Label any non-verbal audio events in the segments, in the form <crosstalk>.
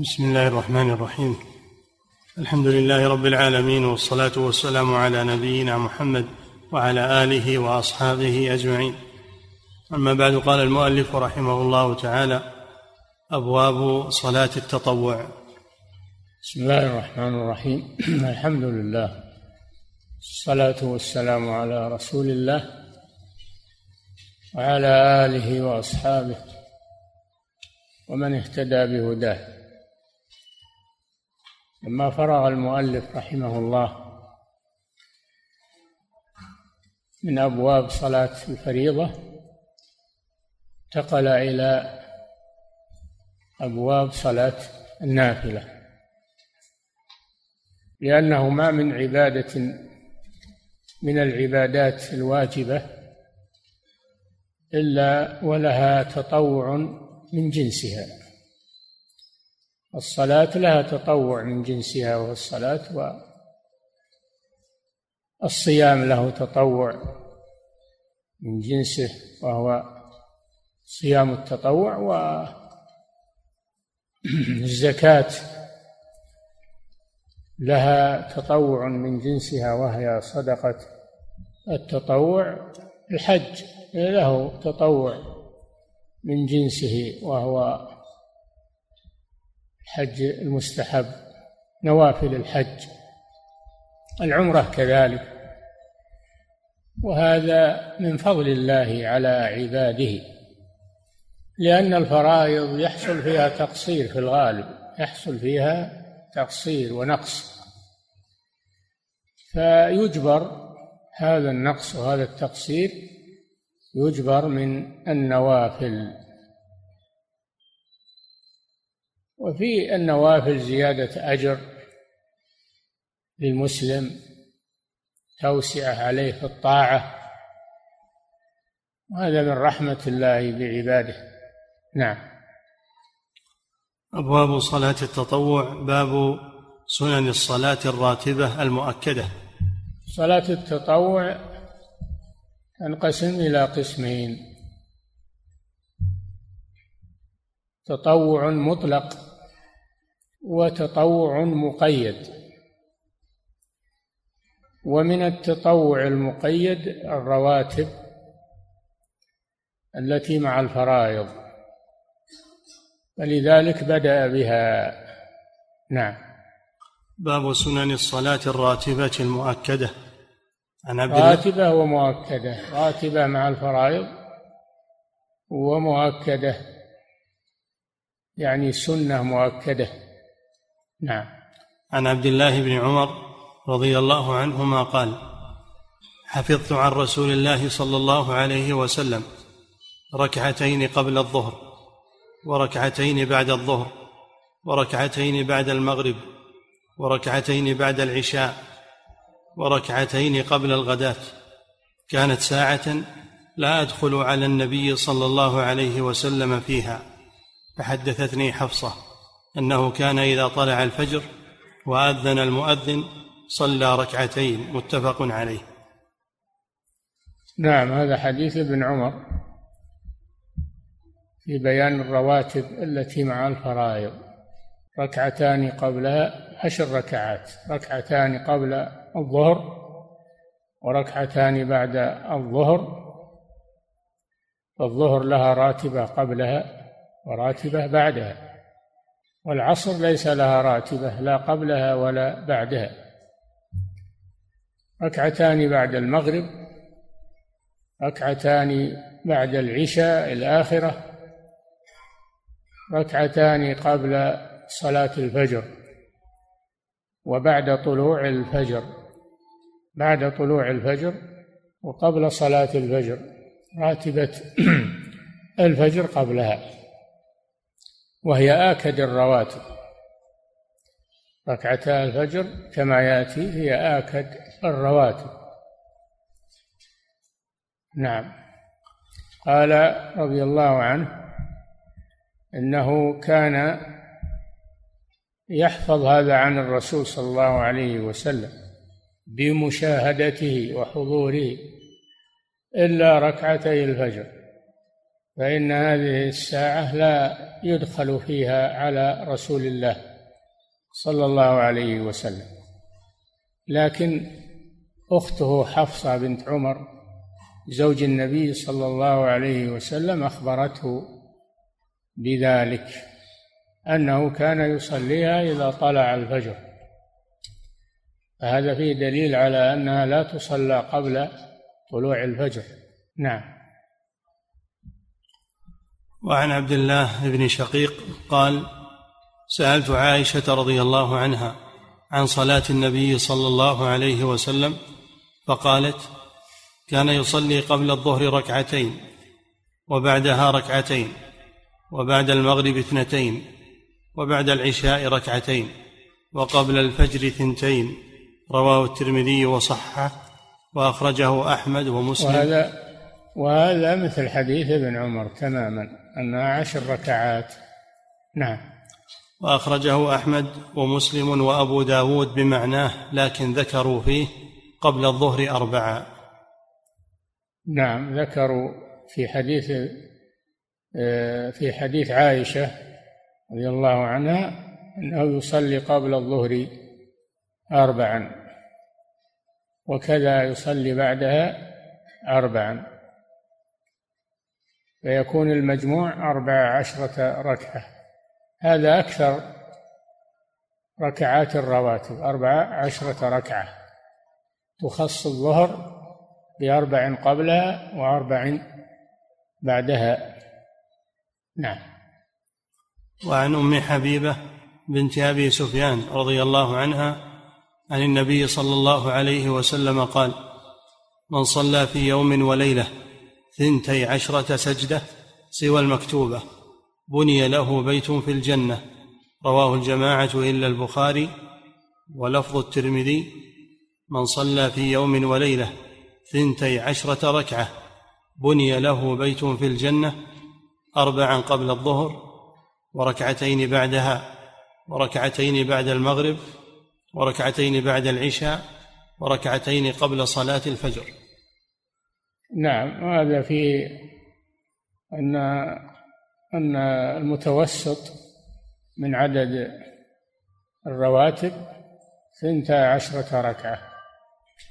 بسم الله الرحمن الرحيم. الحمد لله رب العالمين والصلاة والسلام على نبينا محمد وعلى آله وأصحابه أجمعين. أما بعد قال المؤلف رحمه الله تعالى أبواب صلاة التطوع. بسم الله الرحمن الرحيم. <clears throat> الحمد لله. الصلاة والسلام على رسول الله وعلى آله وأصحابه ومن اهتدى بهداه. لما فرغ المؤلف رحمه الله من أبواب صلاة الفريضة انتقل إلى أبواب صلاة النافلة. لأنه ما من عبادة من العبادات الواجبة إلا ولها تطوع من جنسها. الصلاة لها تطوع من جنسها وهو الصلاة والصيام له تطوع من جنسه وهو صيام التطوع والزكاة لها تطوع من جنسها وهي صدقة التطوع. الحج له تطوع من جنسه وهو الحج المستحب نوافل الحج العمرة كذلك. وهذا من فضل الله على عباده لأن الفرائض يحصل فيها تقصير في الغالب يحصل فيها تقصير ونقص. فيجبر هذا النقص وهذا التقصير يجبر من النوافل. وفي النوافل زيادة أجر للمسلم توسعة عليه في الطاعة. وهذا من رحمة الله بعباده. نعم. أبواب صلاة التطوع. باب سنن الصلاة الراتبة المؤكدة. صلاة التطوع تنقسم إلى قسمين. تطوع مطلق وتطوع مقيد. ومن التطوع المقيد الرواتب التي مع الفرائض فلذلك بدأ بها. نعم. باب سنن الصلاة الراتبة المؤكدة. عن عبد راتبة ومؤكدة. راتبة مع الفرائض ومؤكدة. يعني سنة مؤكدة. نعم. عن عبد الله بن عمر رضي الله عنهما قال حفظت عن رسول الله صلى الله عليه وسلم ركعتين قبل الظهر وركعتين بعد الظهر وركعتين بعد المغرب وركعتين بعد العشاء وركعتين قبل الغداة. كانت ساعة لا أدخل على النبي صلى الله عليه وسلم فيها فحدثتني حفصة. أنه كان إذا طلع الفجر وأذن المؤذن صلى ركعتين متفق عليه. نعم هذا حديث ابن عمر في بيان الرواتب التي مع الفرائض. ركعتان قبلها عشر ركعات ركعتان قبل الظهر وركعتان بعد الظهر. فالظهر لها راتبة قبلها وراتبة بعدها. والعصر ليس لها راتبة لا قبلها ولا بعدها. ركعتان بعد المغرب ركعتان بعد العشاء الآخرة ركعتان قبل صلاة الفجر وبعد طلوع الفجر بعد طلوع الفجر وقبل صلاة الفجر. راتبة <clears throat> الفجر قبلها. وهي آكد الرواتب. ركعتا الفجر كما يأتي هي آكد الرواتب. نعم. قال رضي الله عنه إنه كان يحفظ هذا عن الرسول صلى الله عليه وسلم بمشاهدته وحضوره إلا ركعتي الفجر. فإن هذه الساعة لا يدخل فيها على رسول الله صلى الله عليه وسلم. لكن أخته حفصة بنت عمر زوج النبي صلى الله عليه وسلم أخبرته بذلك أنه كان يصليها إذا طلع الفجر. فهذا فيه دليل على أنها لا تصلى قبل طلوع الفجر. نعم. وعن عبد الله بن شقيق قال سألت عائشة رضي الله عنها عن صلاة النبي صلى الله عليه وسلم فقالت كان يصلي قبل الظهر ركعتين وبعدها ركعتين وبعد المغرب اثنتين وبعد العشاء ركعتين وقبل الفجر ثنتين رواه الترمذي وصححه وأخرجه أحمد ومسلم. وهذا وهذا مثل حديث ابن عمر تماما انها عشر ركعات. نعم. وأخرجه أحمد ومسلم وأبو داود بمعناه لكن ذكروا فيه قبل الظهر اربعا نعم ذكروا في حديث آه، في حديث عائشة رضي الله عنها أنه يصلي قبل الظهر اربعا وكذا يصلي بعدها اربعا. فيكون المجموع أربع عشرة ركعة. هذا أكثر ركعات الرواتب أربع عشرة ركعة. تخص الظهر بأربع قبلها وأربع بعدها. نعم. وعن أم حبيبة بنت أبي سفيان رضي الله عنها عن النبي صلى الله عليه وسلم قال من صلى في يوم وليلة ثنتي عشرة سجدة سوى المكتوبة. بني له بيت في الجنة. رواه الجماعة إلا البخاري ولفظ الترمذي من صلى في يوم وليلة ثنتي عشرة ركعة. بني له بيت في الجنة أربعا قبل الظهر وركعتين بعدها وركعتين بعد المغرب وركعتين بعد العشاء وركعتين قبل صلاة الفجر. نعم وهذا في أن أن المتوسط من عدد الرواتب ثنتا عشرة ركعة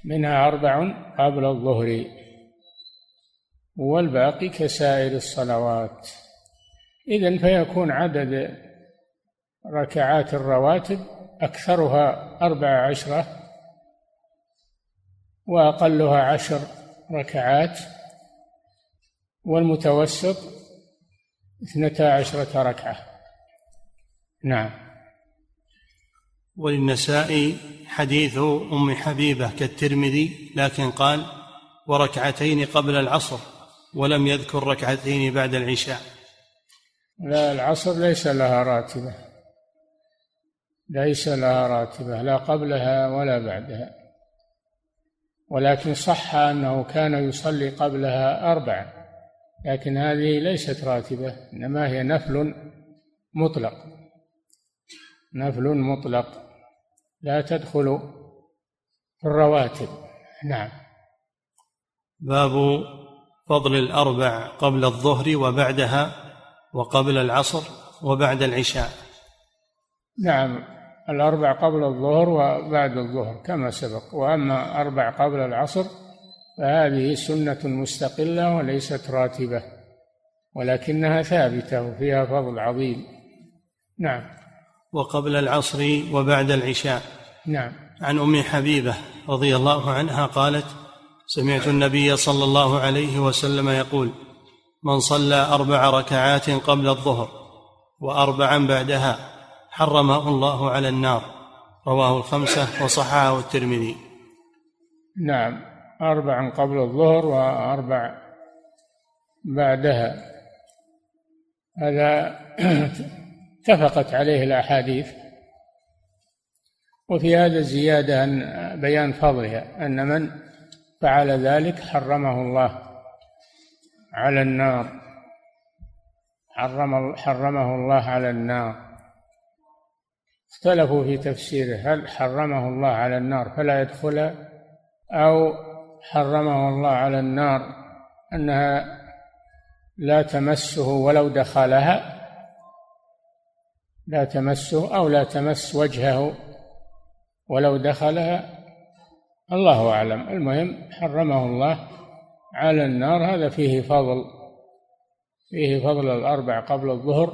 منها أربع قبل الظهر والباقي كسائر الصلوات. إذن فيكون عدد ركعات الرواتب أكثرها أربع عشرة وأقلها عشر ركعات والمتوسط اثنتا عشرة ركعة. نعم. وللنسائي حديث أم حبيبة كالترمذي لكن قال وركعتين قبل العصر ولم يذكر ركعتين بعد العشاء. لا العصر ليس لها راتبة. ليس لها راتبة لا قبلها ولا بعدها. ولكن صح أنه كان يصلي قبلها أربعة لكن هذه ليست راتبة إنما هي نفل مطلق. نفل مطلق. لا تدخل في الرواتب. نعم. باب فضل الأربع قبل الظهر وبعدها وقبل العصر وبعد العشاء. نعم. الأربع قبل الظهر وبعد الظهر كما سبق. وأما أربع قبل العصر فهذه سنة مستقلة وليست راتبة ولكنها ثابتة وفيها فضل عظيم. نعم. وقبل العصر وبعد العشاء. نعم. عن أم حبيبة رضي الله عنها قالت سمعت النبي صلى الله عليه وسلم يقول من صلى أربع ركعات قبل الظهر وأربعا بعدها حرمه الله على النار. رواه الخمسة وصححه الترمذي. نعم. أربع قبل الظهر وأربع بعدها. هذا اتفقت عليه الأحاديث. وفي هذا زيادة أن بيان فضلها أن من فعل ذلك حرمه الله على النار. حرم حرمه الله على النار. اختلفوا في تفسيره هل حرمه الله على النار فلا يدخلها أو حرمه الله على النار أنها لا تمسه ولو دخلها لا تمسه أو لا تمس وجهه ولو دخلها. الله أعلم. المهم حرمه الله على النار. هذا فيه فضل فيه فضل الأربع قبل الظهر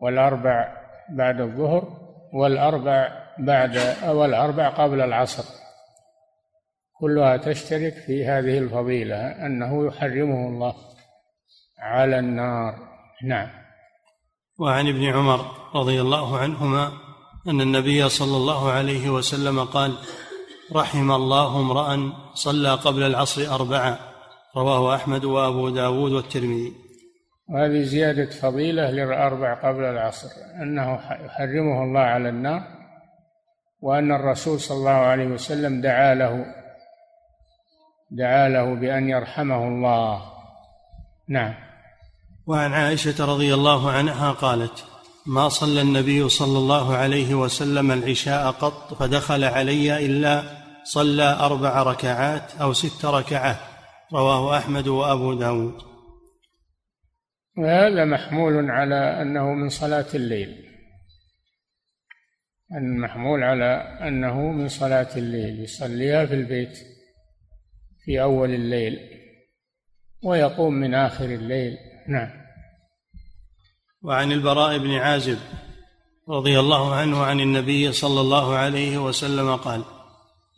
والأربع بعد الظهر والأربع بعد أو الأربع قبل العصر. كلها تشترك في هذه الفضيلة أنه يحرمه الله على النار. نعم. وعن ابن عمر رضي الله عنهما أن النبي صلى الله عليه وسلم قال رحم الله امرأ صلى قبل العصر أربعة رواه أحمد وأبو داود والترمذي. وهذه زيادة فضيلة للأربع قبل العصر أنه يحرمه الله على النار وأن الرسول صلى الله عليه وسلم دعا له دعا له بأن يرحمه الله. نعم. وعن عائشة رضي الله عنها قالت ما صلى النبي صلى الله عليه وسلم العشاء قط فدخل علي إلا صلى أربع ركعات أو ست ركعات. رواه أحمد وأبو داود. وهذا محمول على أنه من صلاة الليل. أن محمول على أنه من صلاة الليل. يصليها في البيت في أول الليل ويقوم من آخر الليل. نعم. وعن البراء بن عازب رضي الله عنه عن النبي صلى الله عليه وسلم قال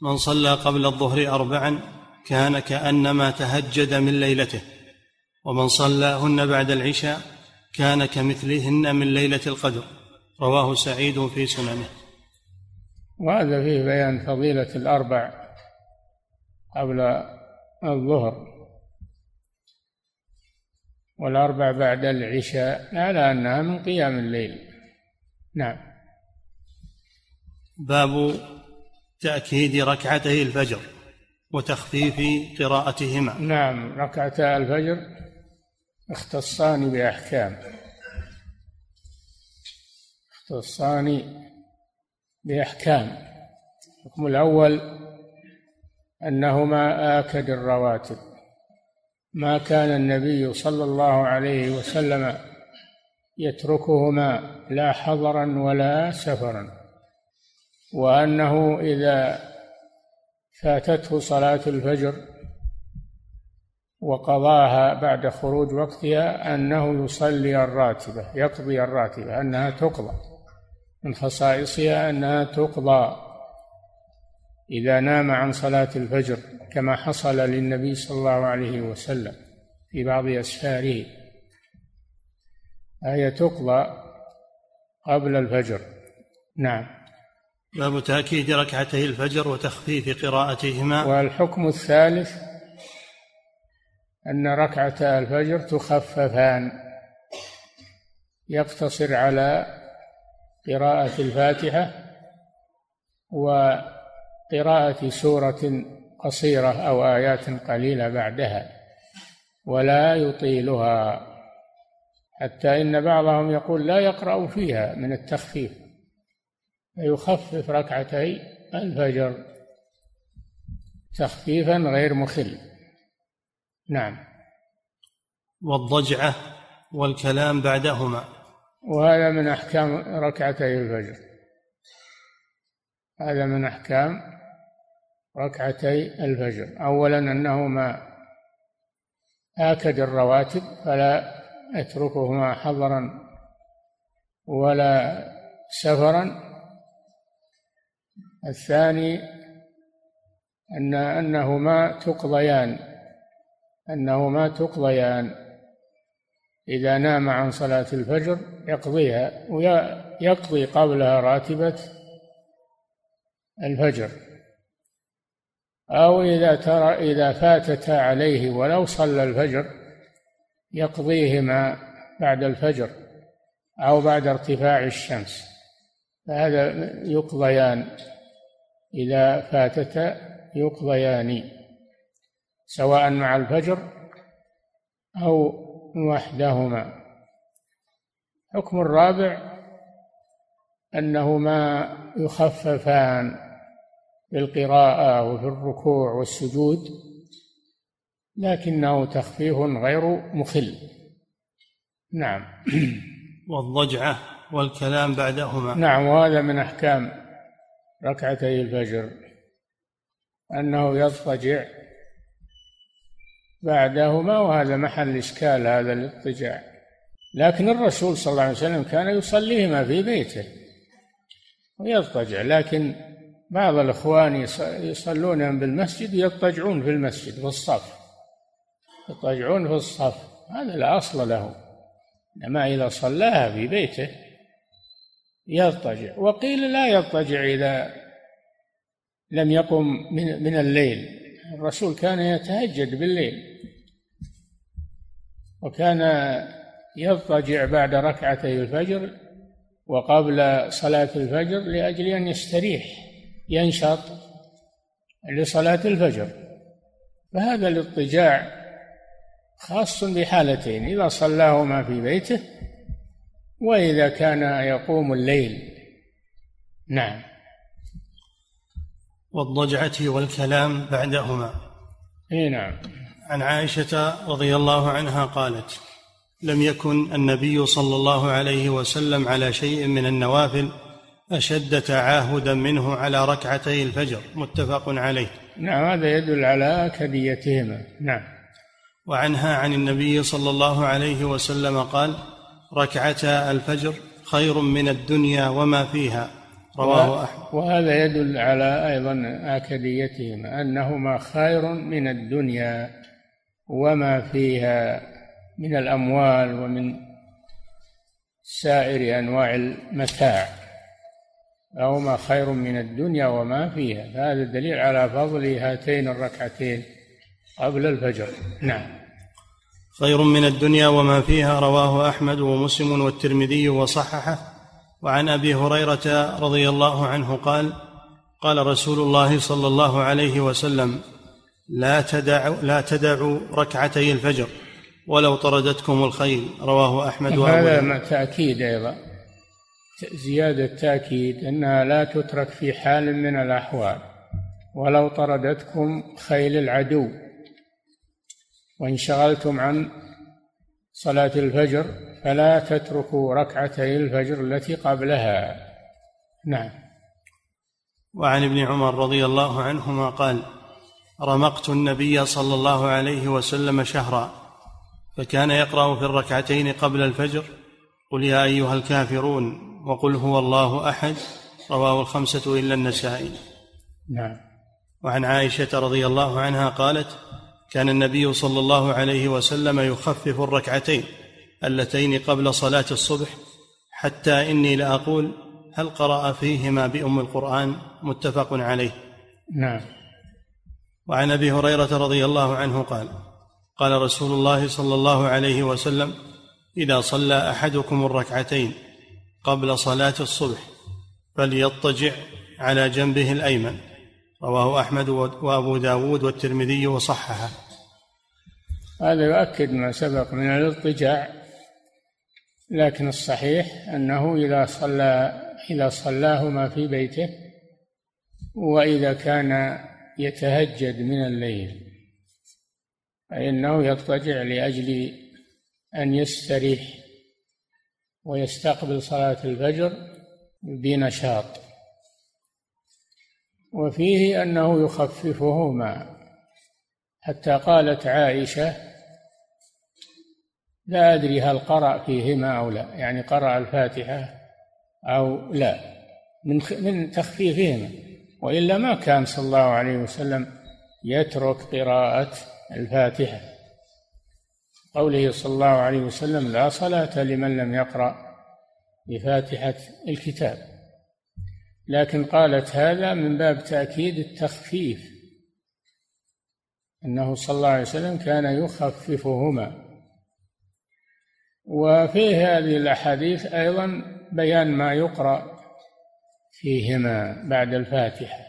من صلى قبل الظهر أربعا كان كأنما تهجد من ليلته. ومن صلاهن بعد العشاء كان كمثلهن من ليلة القدر. رواه سعيد في سننه. وهذا فيه بيان فضيلة الأربع قبل الظهر. والأربع بعد العشاء على أنها من قيام الليل. نعم. باب تأكيد ركعتي الفجر وتخفيف قراءتهما. نعم ركعتا الفجر اختصان بأحكام. اختصان بأحكام. الحكم الأول أنهما آكد الرواتب. ما كان النبي صلى الله عليه وسلم يتركهما لا حضرا ولا سفرا وأنه إذا فاتته صلاة الفجر وقضاها بعد خروج وقتها أنه يصلي الراتبة يقضي الراتبة أنها تقضى. من خصائصها أنها تقضى. إذا نام عن صلاة الفجر كما حصل للنبي صلى الله عليه وسلم في بعض أسفاره. هي تقضى قبل الفجر. نعم. باب تأكيد ركعتي الفجر وتخفيف قراءتهما. والحكم الثالث أن ركعتا الفجر تخففان. يقتصر على قراءة الفاتحة وقراءة سورة قصيرة أو آيات قليلة بعدها ولا يطيلها حتى إن بعضهم يقول لا يقرأ فيها من التخفيف فيخفف ركعتي الفجر تخفيفا غير مخل. نعم. والضجعة والكلام بعدهما. وهذا من أحكام ركعتي الفجر. هذا من أحكام ركعتي الفجر. أولا أنهما آكد الرواتب فلا يتركهما حضرا ولا سفرا. الثاني أن أنهما تقضيان. أنهما تقضيان. إذا نام عن صلاة الفجر يقضيها ويقضي قبلها راتبة الفجر. أو إذا ترى إذا فاتتا عليه ولو صلى الفجر يقضيهما بعد الفجر أو بعد ارتفاع الشمس. فهذا يقضيان. إذا فاتتا يقضيان. سواء مع الفجر أو وحدهما. حكم الرابع أنهما يخففان في القراءة وفي الركوع والسجود لكنه تخفيف غير مخل. نعم. <clears throat> والضجعة والكلام بعدهما. نعم وهذا من أحكام ركعتي الفجر أنه يضطجع بعدهما وهذا محل إشكال هذا الاضطجاع لكن الرسول صلى الله عليه وسلم كان يصليهما في بيته ويضطجع. لكن بعض الإخوان يصلون بالمسجد يضطجعون في المسجد في الصف. يضطجعون في الصف. هذا لا أصل له. إنما إذا صلاها في بيته يضطجع. وقيل لا يضطجع إذا لم يقم من من الليل. الرسول كان يتهجد بالليل وكان يضطجع بعد ركعتي الفجر وقبل صلاة الفجر لأجل أن يستريح ينشط لصلاة الفجر. فهذا الاضطجاع خاص بحالتين إذا صلاهما في بيته وإذا كان يقوم الليل. نعم. والضجعة والكلام بعدهما. إي نعم. عن عائشة رضي الله عنها قالت لم يكن النبي صلى الله عليه وسلم على شيء من النوافل أشد تعاهدا منه على ركعتي الفجر. متفق عليه. نعم هذا يدل على أكديتهما نعم. وعنها عن النبي صلى الله عليه وسلم قال ركعتا الفجر خير من الدنيا وما فيها. رواه أحمد. وهذا يدل على أيضا آكديتهما أنهما خير من الدنيا وما فيها من الأموال ومن سائر أنواع المتاع. فهما خير من الدنيا وما فيها. فهذا دليل على فضل هاتين الركعتين قبل الفجر. نعم. خير من الدنيا وما فيها رواه أحمد ومسلم والترمذي وصححه. وعن أبي هريرة رضي الله عنه قال قال رسول الله صلى الله عليه وسلم لا تدعوا لا تدعوا ركعتي الفجر ولو طردتكم الخيل رواه أحمد هذا تأكيد أيضا. زيادة تأكيد أنها لا تترك في حال من الأحوال. ولو طردتكم خيل العدو. وانشغلتم عن صلاة الفجر فلا تتركوا ركعتي الفجر التي قبلها. نعم. وعن ابن عمر رضي الله عنهما قال رمقت النبي صلى الله عليه وسلم شهرا فكان يقرأ في الركعتين قبل الفجر قل يا أيها الكافرون وقل هو الله أحد رواه الخمسة إلا النسائي. نعم. وعن عائشة رضي الله عنها قالت كان النبي صلى الله عليه وسلم يخفف الركعتين اللتين قبل صلاة الصبح حتى إني لأقول هل قرأ فيهما بأم القرآن متفق عليه. نعم. وعن أبي هريرة رضي الله عنه قال قال رسول الله صلى الله عليه وسلم إذا صلى أحدكم الركعتين قبل صلاة الصبح فليضطجع على جنبه الأيمن. رواه أحمد وأبو داود والترمذي وصححه. هذا يؤكد ما سبق من الاضطجاع لكن الصحيح أنه إذا صلى إذا صلاهما في بيته وإذا كان يتهجد من الليل فإنه يضطجع لأجل أن يستريح ويستقبل صلاة الفجر بنشاط. وفيه أنه يخففهما. حتى قالت عائشة لا أدري هل قرأ فيهما أو لا. يعني قرأ الفاتحة أو لا. من من تخفيفهما. وإلا ما كان صلى الله عليه وسلم يترك قراءة الفاتحة. قوله صلى الله عليه وسلم لا صلاة لمن لم يقرأ بفاتحة الكتاب. لكن قالت هذا من باب تأكيد التخفيف أنه صلى الله عليه وسلم كان يخففهما. وفي هذه الأحاديث أيضا بيان ما يقرأ فيهما بعد الفاتحة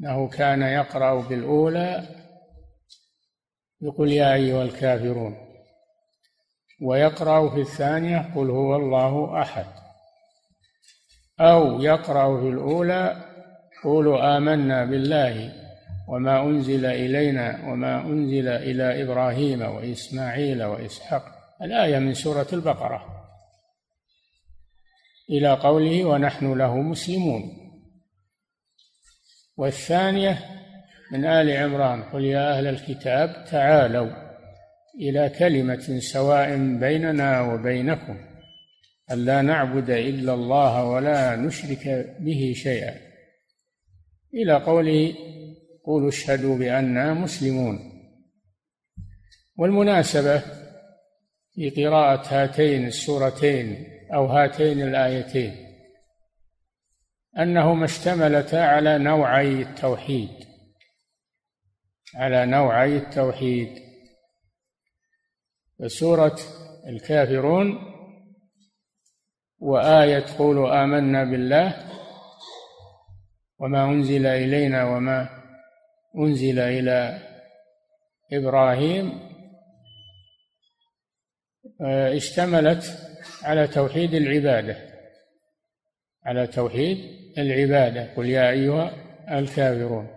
أنه كان يقرأ بالأولى يقول يا أيها الكافرون ويقرأ في الثانية قل هو الله أحد. أو يقرأ في الأولى قولوا آمنا بالله وما أنزل إلينا وما أنزل إلى إبراهيم وإسماعيل وإسحاق. الآية من سورة البقرة. إلى قوله ونحن له مسلمون. والثانية من آل عمران قل يا أهل الكتاب تعالوا إلى كلمة سواء بيننا وبينكم. ألا نعبد إلا الله ولا نشرك به شيئا. إلى قوله قولوا اشهدوا بأننا مسلمون. والمناسبة في قراءة هاتين السورتين أو هاتين الآيتين أنهما اشتملتا على نوعي التوحيد. على نوعي التوحيد. فسورة الكافرون وآية قولوا آمنا بالله وما أنزل إلينا وما أنزل إلى إبراهيم. آه، اشتملت على توحيد العبادة على توحيد العبادة. قل يا أيها الكافرون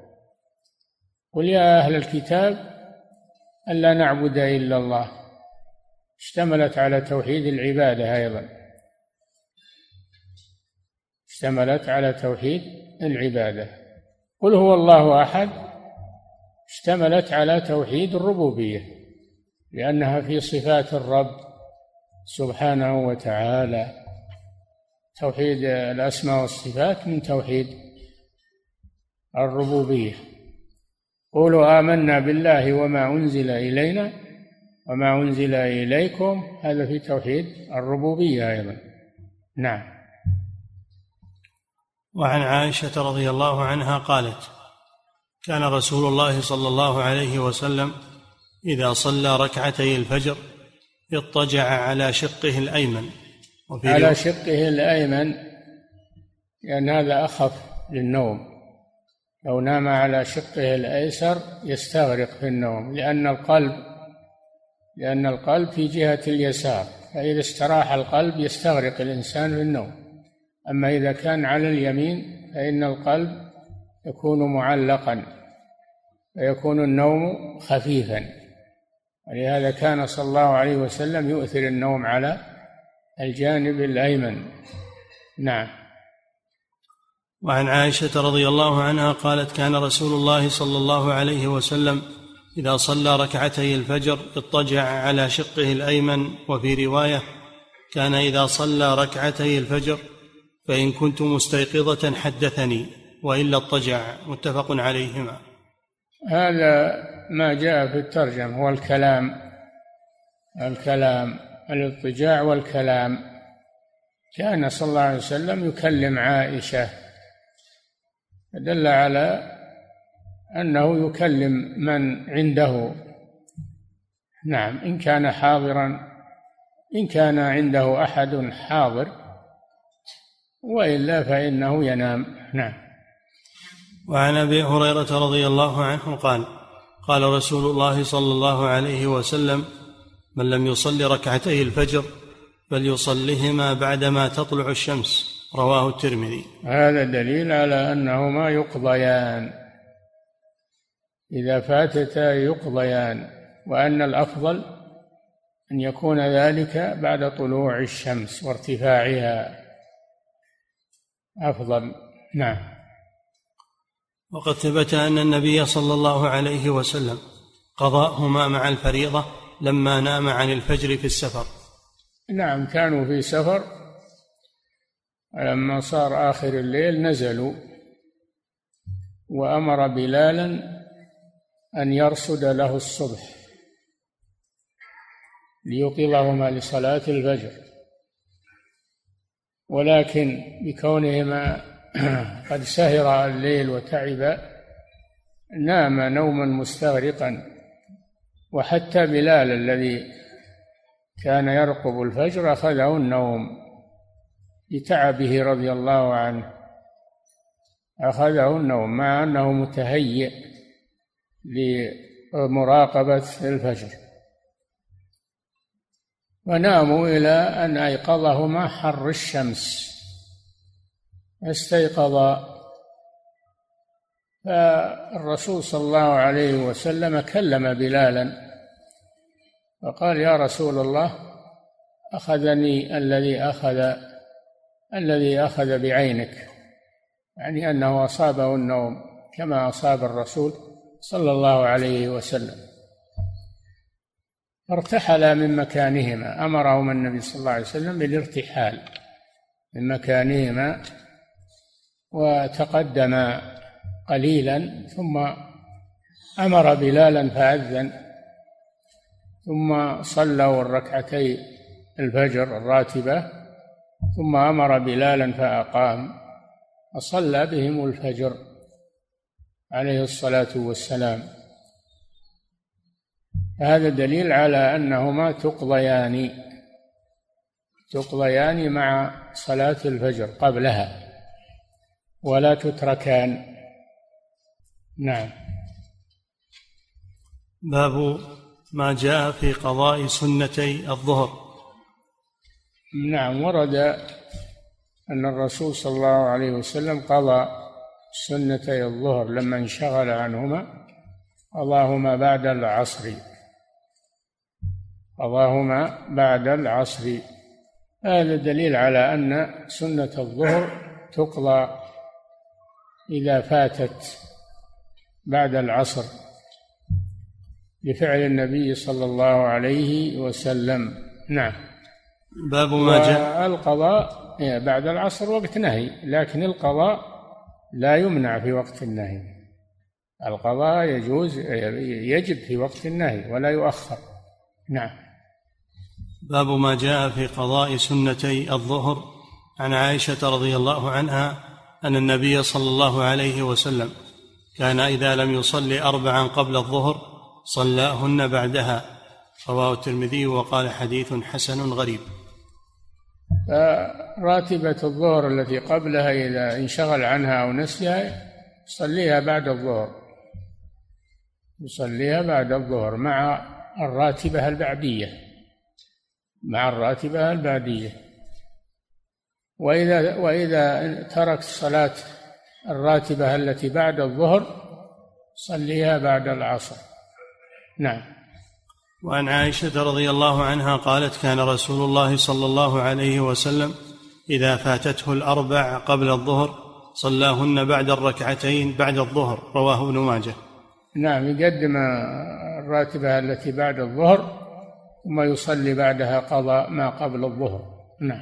قل يا أهل الكتاب ألا نعبد إلا الله. اشتملت على توحيد العبادة أيضا. اشتملت على توحيد العبادة. قل هو الله أحد اشتملت على توحيد الربوبية لأنها في صفات الرب سبحانه وتعالى. توحيد الأسماء والصفات من توحيد الربوبية. قولوا آمنا بالله وما أنزل إلينا وما أنزل إليكم هذا في توحيد الربوبية أيضا. نعم. وعن عائشة رضي الله عنها قالت كان رسول الله صلى الله عليه وسلم إذا صلى ركعتي الفجر اضطجع على شقه الأيمن. وفي على شقه الأيمن لأن هذا أخف للنوم. لو نام على شقه الأيسر يستغرق في النوم لأن القلب لأن القلب في جهة اليسار فإذا استراح القلب يستغرق الإنسان في النوم أما إذا كان على اليمين فإن القلب يكون معلقا ويكون النوم خفيفا. ولهذا كان صلى الله عليه وسلم يؤثر النوم على الجانب الأيمن. نعم. وعن عائشة رضي الله عنها قالت كان رسول الله صلى الله عليه وسلم إذا صلى ركعتي الفجر اضطجع على شقه الأيمن. وفي رواية كان إذا صلى ركعتي الفجر فإن كنت مستيقظة حدثني وإلا اضطجع. متفق عليهما. هذا ما جاء في الترجمة هو الكلام الكلام الاضطجاع والكلام. كان صلى الله عليه وسلم يكلم عائشة. دل على أنه يكلم من عنده. نعم إن كان حاضرا إن كان عنده أحد حاضر وإلا فإنه ينام. نعم. وعن أبي هريرة رضي الله عنه قال قال رسول الله صلى الله عليه وسلم من لم يصل ركعتي الفجر فليصلهما بعدما تطلع الشمس رواه الترمذي. هذا دليل على أنهما يقضيان. إذا فاتتا يقضيان وأن الأفضل أن يكون ذلك بعد طلوع الشمس وارتفاعها. أفضل. نعم. وقد ثبت أن النبي صلى الله عليه وسلم قضاهما مع الفريضة لما نام عن الفجر في السفر. نعم كانوا في سفر. لما صار آخر الليل نزلوا وأمر بلالا أن يرصد له الصبح ليوقظهما لصلاة الفجر. ولكن بكونهما <clears throat> قد سهر الليل وتعب نام نوما مستغرقا. وحتى بلال الذي كان يرقب الفجر أخذه النوم لتعبه رضي الله عنه. أخذه النوم مع أنه متهيئ لمراقبة الفجر. وناموا إلى أن أيقظهما حر الشمس. استيقظ. فالرسول صلى الله عليه وسلم كلم بلالا فقال يا رسول الله أخذني الذي أخذ الذي أخذ بعينك. يعني أنه أصابه النوم كما أصاب الرسول صلى الله عليه وسلم. فارتحلا من مكانهما. أمرهما النبي صلى الله عليه وسلم بالارتحال من مكانهما وتقدما قليلا ثم أمر بلالا فأذن ثم صلوا الركعتي الفجر الراتبة ثم أمر بلالا فأقام فصلى بهم الفجر عليه الصلاة والسلام. هذا دليل على أنهما تقضيان تقضيان مع صلاة الفجر قبلها ولا تتركان. نعم. باب ما جاء في قضاء سنتي الظهر. نعم ورد أن الرسول صلى الله عليه وسلم قضى سنتي الظهر لما انشغل عنهما. قضاهما بعد العصر. قضاهما بعد العصر. هذا دليل على أن سنة الظهر تقضى إذا فاتت بعد العصر لفعل النبي صلى الله عليه وسلم. نعم. باب ما جاء. القضاء بعد العصر وقت نهي لكن القضاء لا يمنع في وقت النهي. القضاء يجوز يجب في وقت النهي ولا يؤخر. نعم. باب ما جاء في قضاء سنتي الظهر عن عائشة رضي الله عنها أن النبي صلى الله عليه وسلم كان إذا لم يصلي اربعا قبل الظهر صلاهن بعدها. رواه الترمذي وقال حديث حسن غريب. راتبة الظهر التي قبلها إذا انشغل عنها أو نسيها يصليها بعد الظهر. يصليها بعد الظهر مع الراتبة البعدية. مع الراتبة البعدية. وإذا وإذا ترك صلاة الراتبة التي بعد الظهر صليها بعد العصر. نعم. وعن عائشة رضي الله عنها قالت كان رسول الله صلى الله عليه وسلم إذا فاتته الأربع قبل الظهر صلاهن بعد الركعتين بعد الظهر. رواه ابن ماجه. نعم يقدم الراتبة التي بعد الظهر ثم يصلي بعدها قضاء ما قبل الظهر. نعم.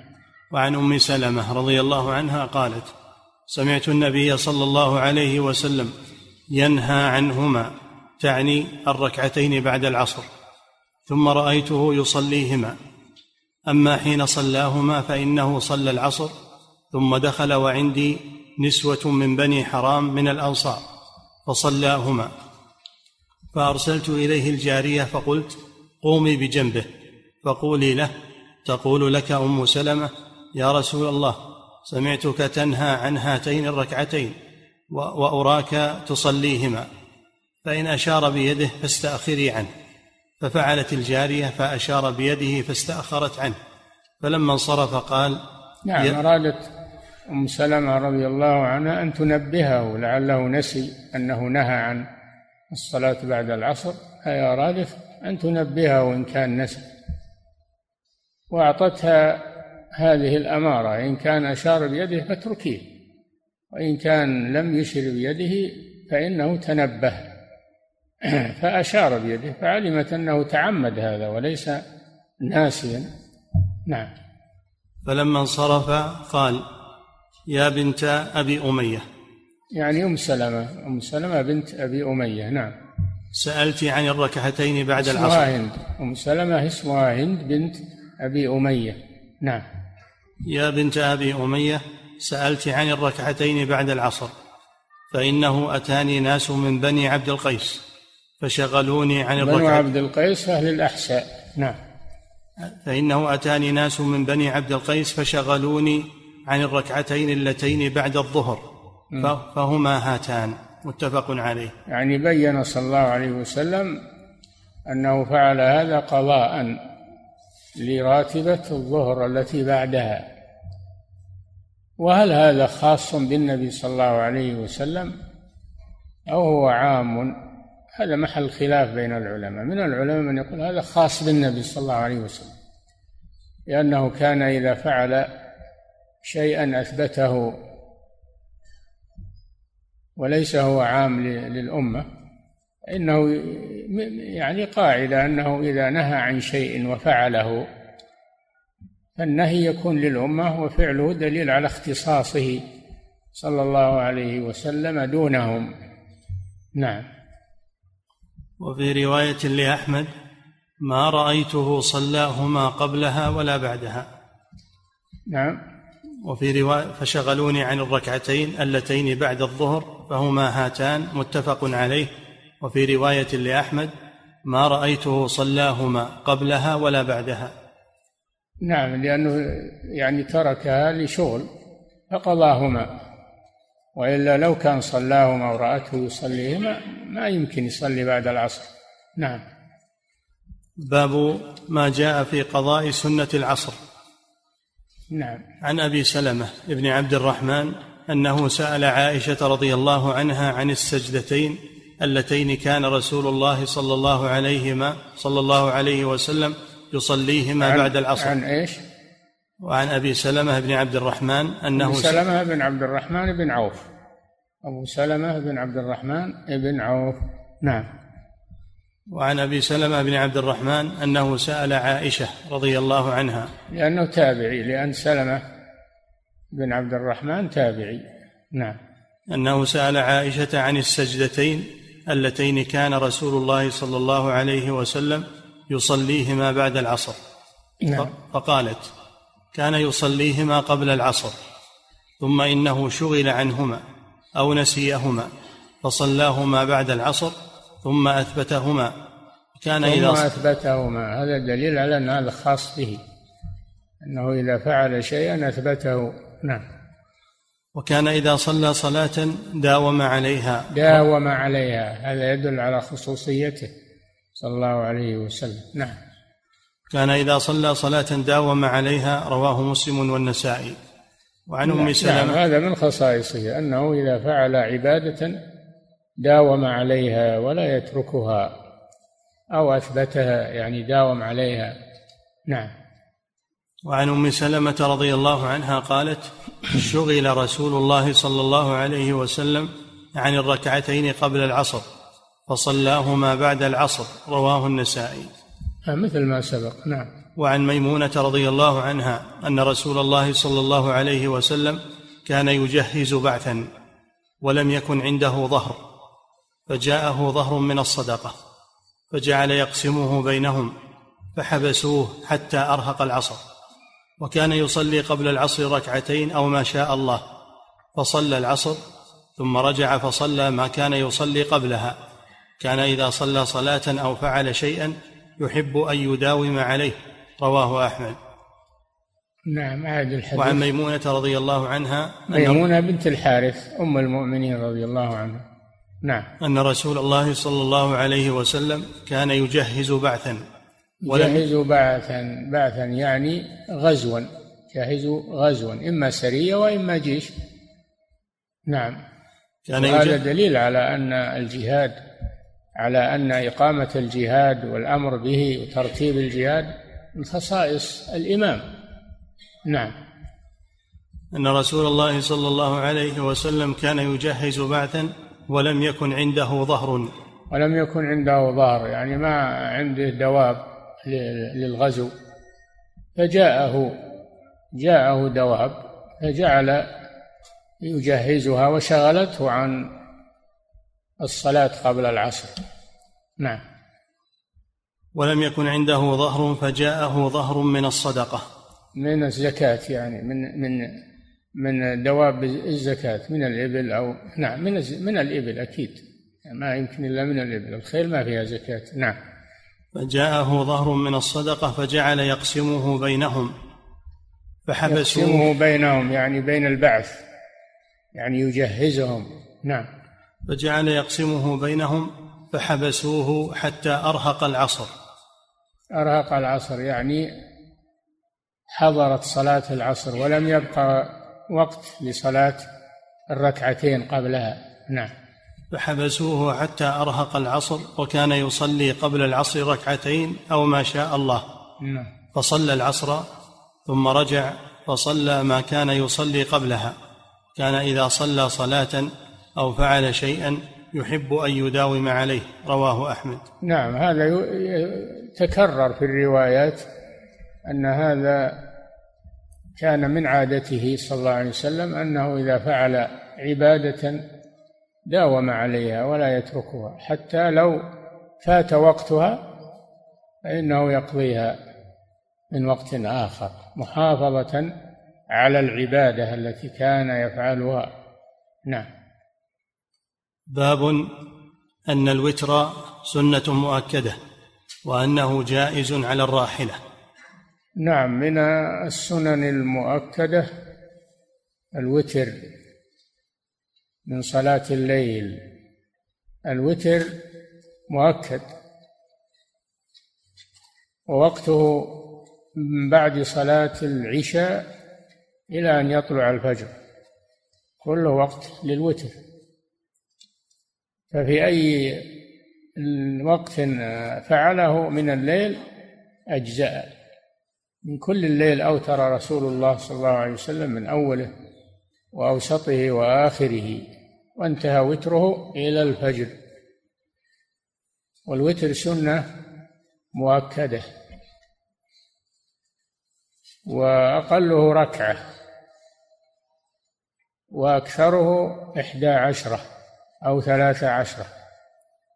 وعن أم سلمة رضي الله عنها قالت سمعت النبي صلى الله عليه وسلم ينهى عنهما تعني الركعتين بعد العصر ثم رأيته يصليهما. أما حين صلاهما فإنه صلى العصر ثم دخل وعندي نسوة من بني حرام من الأنصار فصلاهما. فأرسلت إليه الجارية فقلت قومي بجنبه فقولي له تقول لك أم سلمة يا رسول الله سمعتك تنهى عن هاتين الركعتين وأراك تصليهما فإن أشار بيده فاستأخري عنه ففعلت الجارية فأشار بيده فاستأخرت عنه فلما انصرف قال نعم أرادت أم سلمة رضي الله عنها أن تنبهه لعله نسي أنه نهى عن الصلاة بعد العصر اي ارادت أن تنبهه وإن كان نسي وأعطتها هذه الأمارة إن كان أشار بيده فاتركيه وإن كان لم يشر بيده فإنه تنبه. <clears throat> فأشار بيده فعلمت أنه تعمد هذا وليس ناسيا. نعم. فلما انصرف قال يا بنت أبي أمية. يعني أم سلمة أم سلمة بنت أبي أمية نعم. سألت عن الركعتين بعد اسمها العصر. هند أم سلمة اسمها هند بنت أبي أمية. نعم. يا بنت أبي أمية سألت عن الركعتين بعد العصر فإنه أتاني ناس من بني عبد القيس فشغلوني عن الركعتين. بنو عبد القيس أهل الأحساء. نعم. فإنه أتاني ناس من بني عبد القيس فشغلوني عن الركعتين اللتين بعد الظهر. فهما هاتان. متفق عليه. يعني بين صلى الله عليه وسلم أنه فعل هذا قضاء لراتبة الظهر التي بعدها. وهل هذا خاص بالنبي صلى الله عليه وسلم؟ أو هو عام؟ هذا محل خلاف بين العلماء. من العلماء من يقول هذا خاص بالنبي صلى الله عليه وسلم. لأنه كان إذا فعل شيئا أثبته وليس هو عام للأمة إنه يعني قاعدة أنه إذا نهى عن شيء وفعله فالنهي يكون للأمة وفعله دليل على اختصاصه صلى الله عليه وسلم دونهم. نعم. وفي رواية لأحمد ما رأيته صلاهما قبلها ولا بعدها. نعم. وفي رواية فشغلوني عن الركعتين اللتين بعد الظهر فهما هاتان متفق عليه. وفي رواية لأحمد ما رأيته صلاهما قبلها ولا بعدها. نعم لأنه يعني تركها لشغل فقضاهما. وإلا لو كان صلاهما ورأته يصليهما ما يمكن يصلي بعد العصر. نعم. باب ما جاء في قضاء سنة العصر. نعم. عن أبي سلمة بن عبد الرحمن أنه سأل عائشة رضي الله عنها عن السجدتين اللتين كان رسول الله صلى الله عليهما صلى الله عليه وسلم يصليهما عن بعد العصر. عن إيش؟ وعن أبي سلمة بن عبد الرحمن أنه أبو سلمة بن عبد الرحمن بن عوف. أبو سلمة بن عبد الرحمن بن عوف. نعم. وعن أبي سلمة بن عبد الرحمن أنه سأل عائشة رضي الله عنها. لأنه تابعي لأن سلمة بن عبد الرحمن تابعي. نعم. أنه سأل عائشة عن السجدتين اللتين كان رسول الله صلى الله عليه وسلم يصليهما بعد العصر. نعم. فقالت كان يصليهما قبل العصر ثم إنه شغل عنهما أو نسيهما فصلاهما بعد العصر ثم أثبتهما. كان ثم إذا أثبتهما. هذا دليل على أن هذا خاص به. أنه إذا فعل شيئا أثبته. نعم. وكان إذا صلى صلاة داوم عليها. داوم عليها. هذا يدل على خصوصيته. صلى الله عليه وسلم. نعم. كان إذا صلى صلاة داوم عليها رواه مسلم والنسائي. وعن أم نعم. سلمه هذا من خصائصه. أنه إذا فعل عبادة داوم عليها ولا يتركها أو أثبتها يعني داوم عليها. نعم. وعن أم سلمة رضي الله عنها قالت شغل رسول الله صلى الله عليه وسلم عن الركعتين قبل العصر فصلاهما بعد العصر. رواه النسائي. مثل ما سبق. نعم. وعن ميمونة رضي الله عنها أن رسول الله صلى الله عليه وسلم كان يجهز بعثا ولم يكن عنده ظهر. فجاءه ظهر من الصدقة فجعل يقسمه بينهم فحبسوه حتى أرهق العصر وكان يصلي قبل العصر ركعتين أو ما شاء الله فصلى العصر ثم رجع فصلى ما كان يصلي قبلها كان إذا صلى صلاة أو فعل شيئا يحب أن يداوم عليه رواه أحمد. نعم عاد الحديث. وعن ميمونة رضي الله عنها ميمونة بنت الحارث أم المؤمنين رضي الله عنها. نعم. أن رسول الله صلى الله عليه وسلم كان يجهز بعثا. جهزوا بعثا. بعثا يعني غزوا. جهزوا غزوا. إما سرية وإما جيش. نعم. كان يجهز دليل على أن الجهاد على أن إقامة الجهاد والأمر به وترتيب الجهاد من خصائص الإمام. نعم. أن رسول الله صلى الله عليه وسلم كان يجهز بعثا ولم يكن عنده ظهر. ولم يكن عنده ظهر يعني ما عنده دواب للغزو. فجاءه جاءه دواب فجعل يجهزها وشغلته عن الصلاة قبل العصر. نعم. ولم يكن عنده ظهر فجاءه ظهر من الصدقة. من الزكاة يعني من من من دواب الزكاة من الإبل أو نعم من من الإبل أكيد. ما يمكن إلا من الإبل الخيل ما فيها زكاة نعم. فجاءه ظهر من الصدقة فجعل يقسمه بينهم فحبسوه يقسمه بينهم يعني بين البعث يعني يجهزهم نعم. فجعل يقسمه بينهم فحبسوه حتى أرهق العصر. أرهق العصر يعني حضرت صلاة العصر ولم يبقى وقت لصلاة الركعتين قبلها. نعم. فحبسوه حتى أرهق العصر وكان يصلي قبل العصر ركعتين أو ما شاء الله. نعم. فصلى العصر ثم رجع فصلى ما كان يصلي قبلها. كان إذا صلى صلاة أو فعل شيئا يحب أن يداوم عليه. رواه أحمد. نعم. هذا تكرر في الروايات أن هذا كان من عادته صلى الله عليه وسلم أنه إذا فعل عبادة داوم عليها ولا يتركها حتى لو فات وقتها فإنه يقضيها من وقت آخر محافظة على العبادة التي كان يفعلها. نعم. باب أن الوتر سنة مؤكدة وأنه جائز على الراحلة. نعم من السنن المؤكدة الوتر من صلاة الليل. الوتر مؤكد. ووقته من بعد صلاة العشاء إلى أن يطلع الفجر. كله وقت للوتر. ففي أي وقت فعله من الليل أجزأ من كل الليل أوتر رسول الله صلى الله عليه وسلم من أوله وأوسطه وآخره وانتهى وتره إلى الفجر. والوتر سنة مؤكدة وأقله ركعة وأكثره إحدى عشرة أو ثلاثة عشرة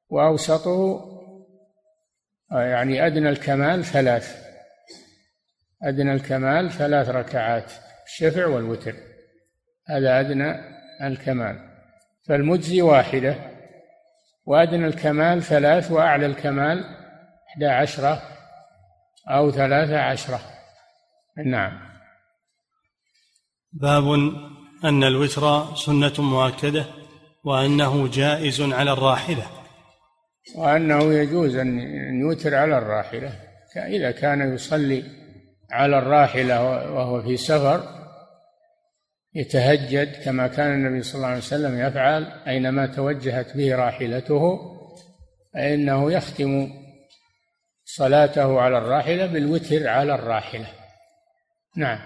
وأوسطه يعني أدنى الكمال ثلاث. أدنى الكمال ثلاث ركعات الشفع والوتر. هذا أدنى الكمال. فالمجزي واحدة وأدنى الكمال ثلاث وأعلى الكمال إحدى عشرة أو ثلاثة عشرة. نعم. باب أن الوتر سنة مؤكدة وأنه جائز على الراحلة. وأنه يجوز أن يوتر على الراحلة إذا كان يصلي على الراحلة وهو في سفر يتهجد كما كان النبي صلى الله عليه وسلم يفعل أينما توجهت به راحلته فإنه يختم صلاته على الراحلة بالوتر على الراحلة. نعم.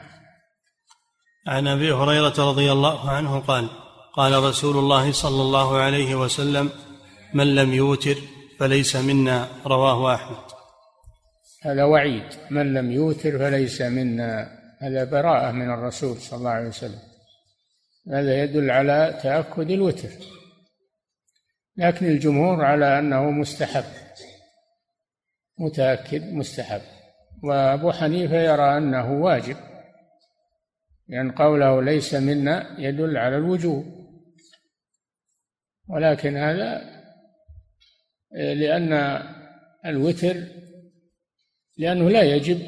عن أبي هريرة رضي الله عنه قال قال رسول الله صلى الله عليه وسلم من لم يوتر فليس منا رواه أحمد. هذا وعيد من لم يوتر فليس منا. هذا براءة من الرسول صلى الله عليه وسلم. هذا يدل على تأكد الوتر. لكن الجمهور على أنه مستحب متأكد مستحب. وأبو حنيفة يرى أنه واجب لأن قوله ليس منا يدل على الوجوب. ولكن هذا لأن الوتر لأنه لا يجب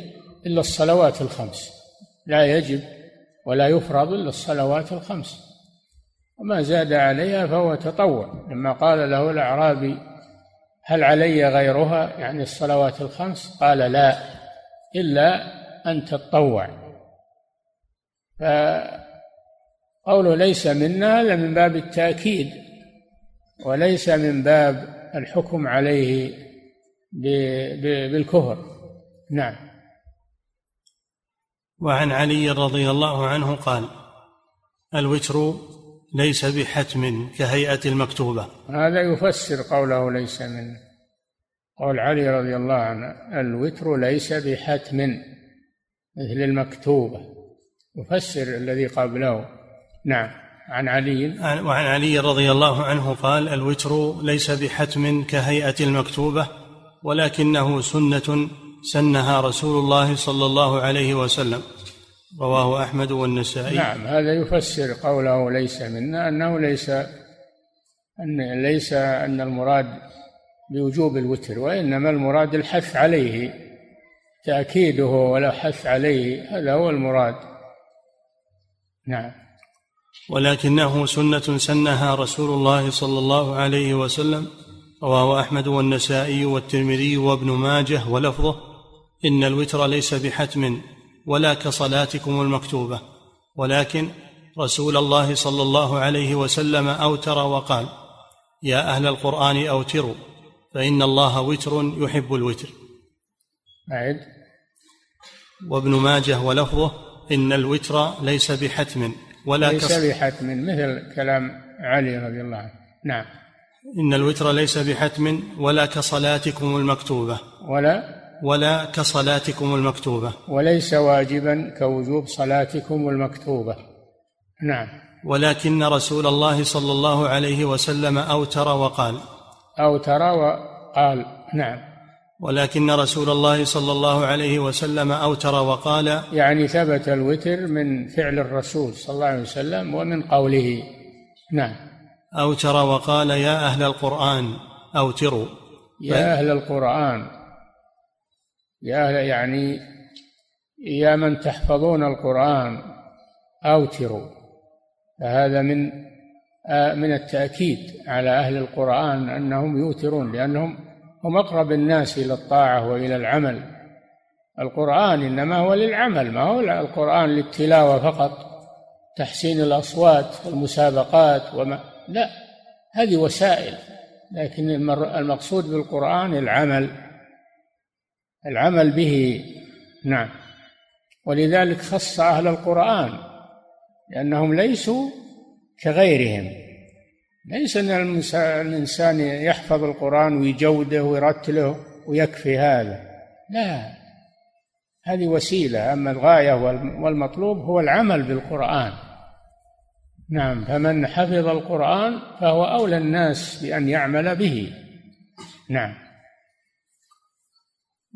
إلا الصلوات الخمس. لا يجب ولا يفرض إلا الصلوات الخمس. وما زاد عليها فهو تطوع. لما قال له الأعرابي هل علي غيرها يعني الصلوات الخمس قال لا إلا أن تتطوع. فقوله ليس منا هذا من باب التأكيد وليس من باب الحكم عليه بالكفر. نعم. وعن علي رضي الله عنه قال الوتر ليس بحتم كهيئة المكتوبة. هذا يفسر قوله ليس من قول علي رضي الله عنه الوتر ليس بحتم مثل المكتوبة. يفسر الذي قبله. نعم. عن علي. وعن علي رضي الله عنه قال الوتر ليس بحتم كهيئة المكتوبة ولكنه سنة سنها رسول الله صلى الله عليه وسلم. رواه أحمد والنسائي. نعم هذا يفسر قوله ليس منا أنه ليس أن ليس أن المراد بوجوب الوتر وإنما المراد الحث عليه تأكيده ولا حث عليه هذا هو المراد. نعم. ولكنه سنة سنها رسول الله صلى الله عليه وسلم. رواه أحمد والنسائي والترمذي وابن ماجه ولفظه. إن الوتر ليس بحتم ولا كصلاتكم المكتوبة. ولكن رسول الله صلى الله عليه وسلم أوتر وقال يا أهل القرآن أوتروا فإن الله وتر يحب الوتر. أعد. وابن ماجه ولفظه إن الوتر ليس بحتم ولا ليس كص... بحتم مثل كلام علي رضي الله عنه. نعم. إن الوتر ليس بحتم ولا كصلاتكم المكتوبة. ولا ولا كصلاتكم المكتوبة. وليس واجبا كوجوب صلاتكم المكتوبة. نعم. ولكن رسول الله صلى الله عليه وسلم أوتر وقال. أو ترى وقال. نعم. ولكن رسول الله صلى الله عليه وسلم أوتر وقال. يعني ثبت الوتر من فعل الرسول صلى الله عليه وسلم ومن قوله. نعم. أوتر وقال يا أهل القرآن أوتروا. يا أهل القرآن. يا يعني يا من تحفظون القرآن أوتروا. فهذا من آه، من التأكيد على أهل القرآن أنهم يوترون لأنهم هم أقرب الناس إلى الطاعة وإلى العمل. القرآن إنما هو للعمل ما هو القرآن للتلاوة فقط تحسين الأصوات والمسابقات وما لا هذه وسائل لكن المقصود بالقرآن العمل. العمل به. نعم. ولذلك خص أهل القرآن لأنهم ليسوا كغيرهم. ليس أن الإنسان يحفظ القرآن ويجوده ويرتله ويكفي هذا. لا. هذه وسيلة. أما الغاية والم- والمطلوب هو العمل بالقرآن. نعم. فمن حفظ القرآن فهو أولى الناس بأن يعمل به. نعم.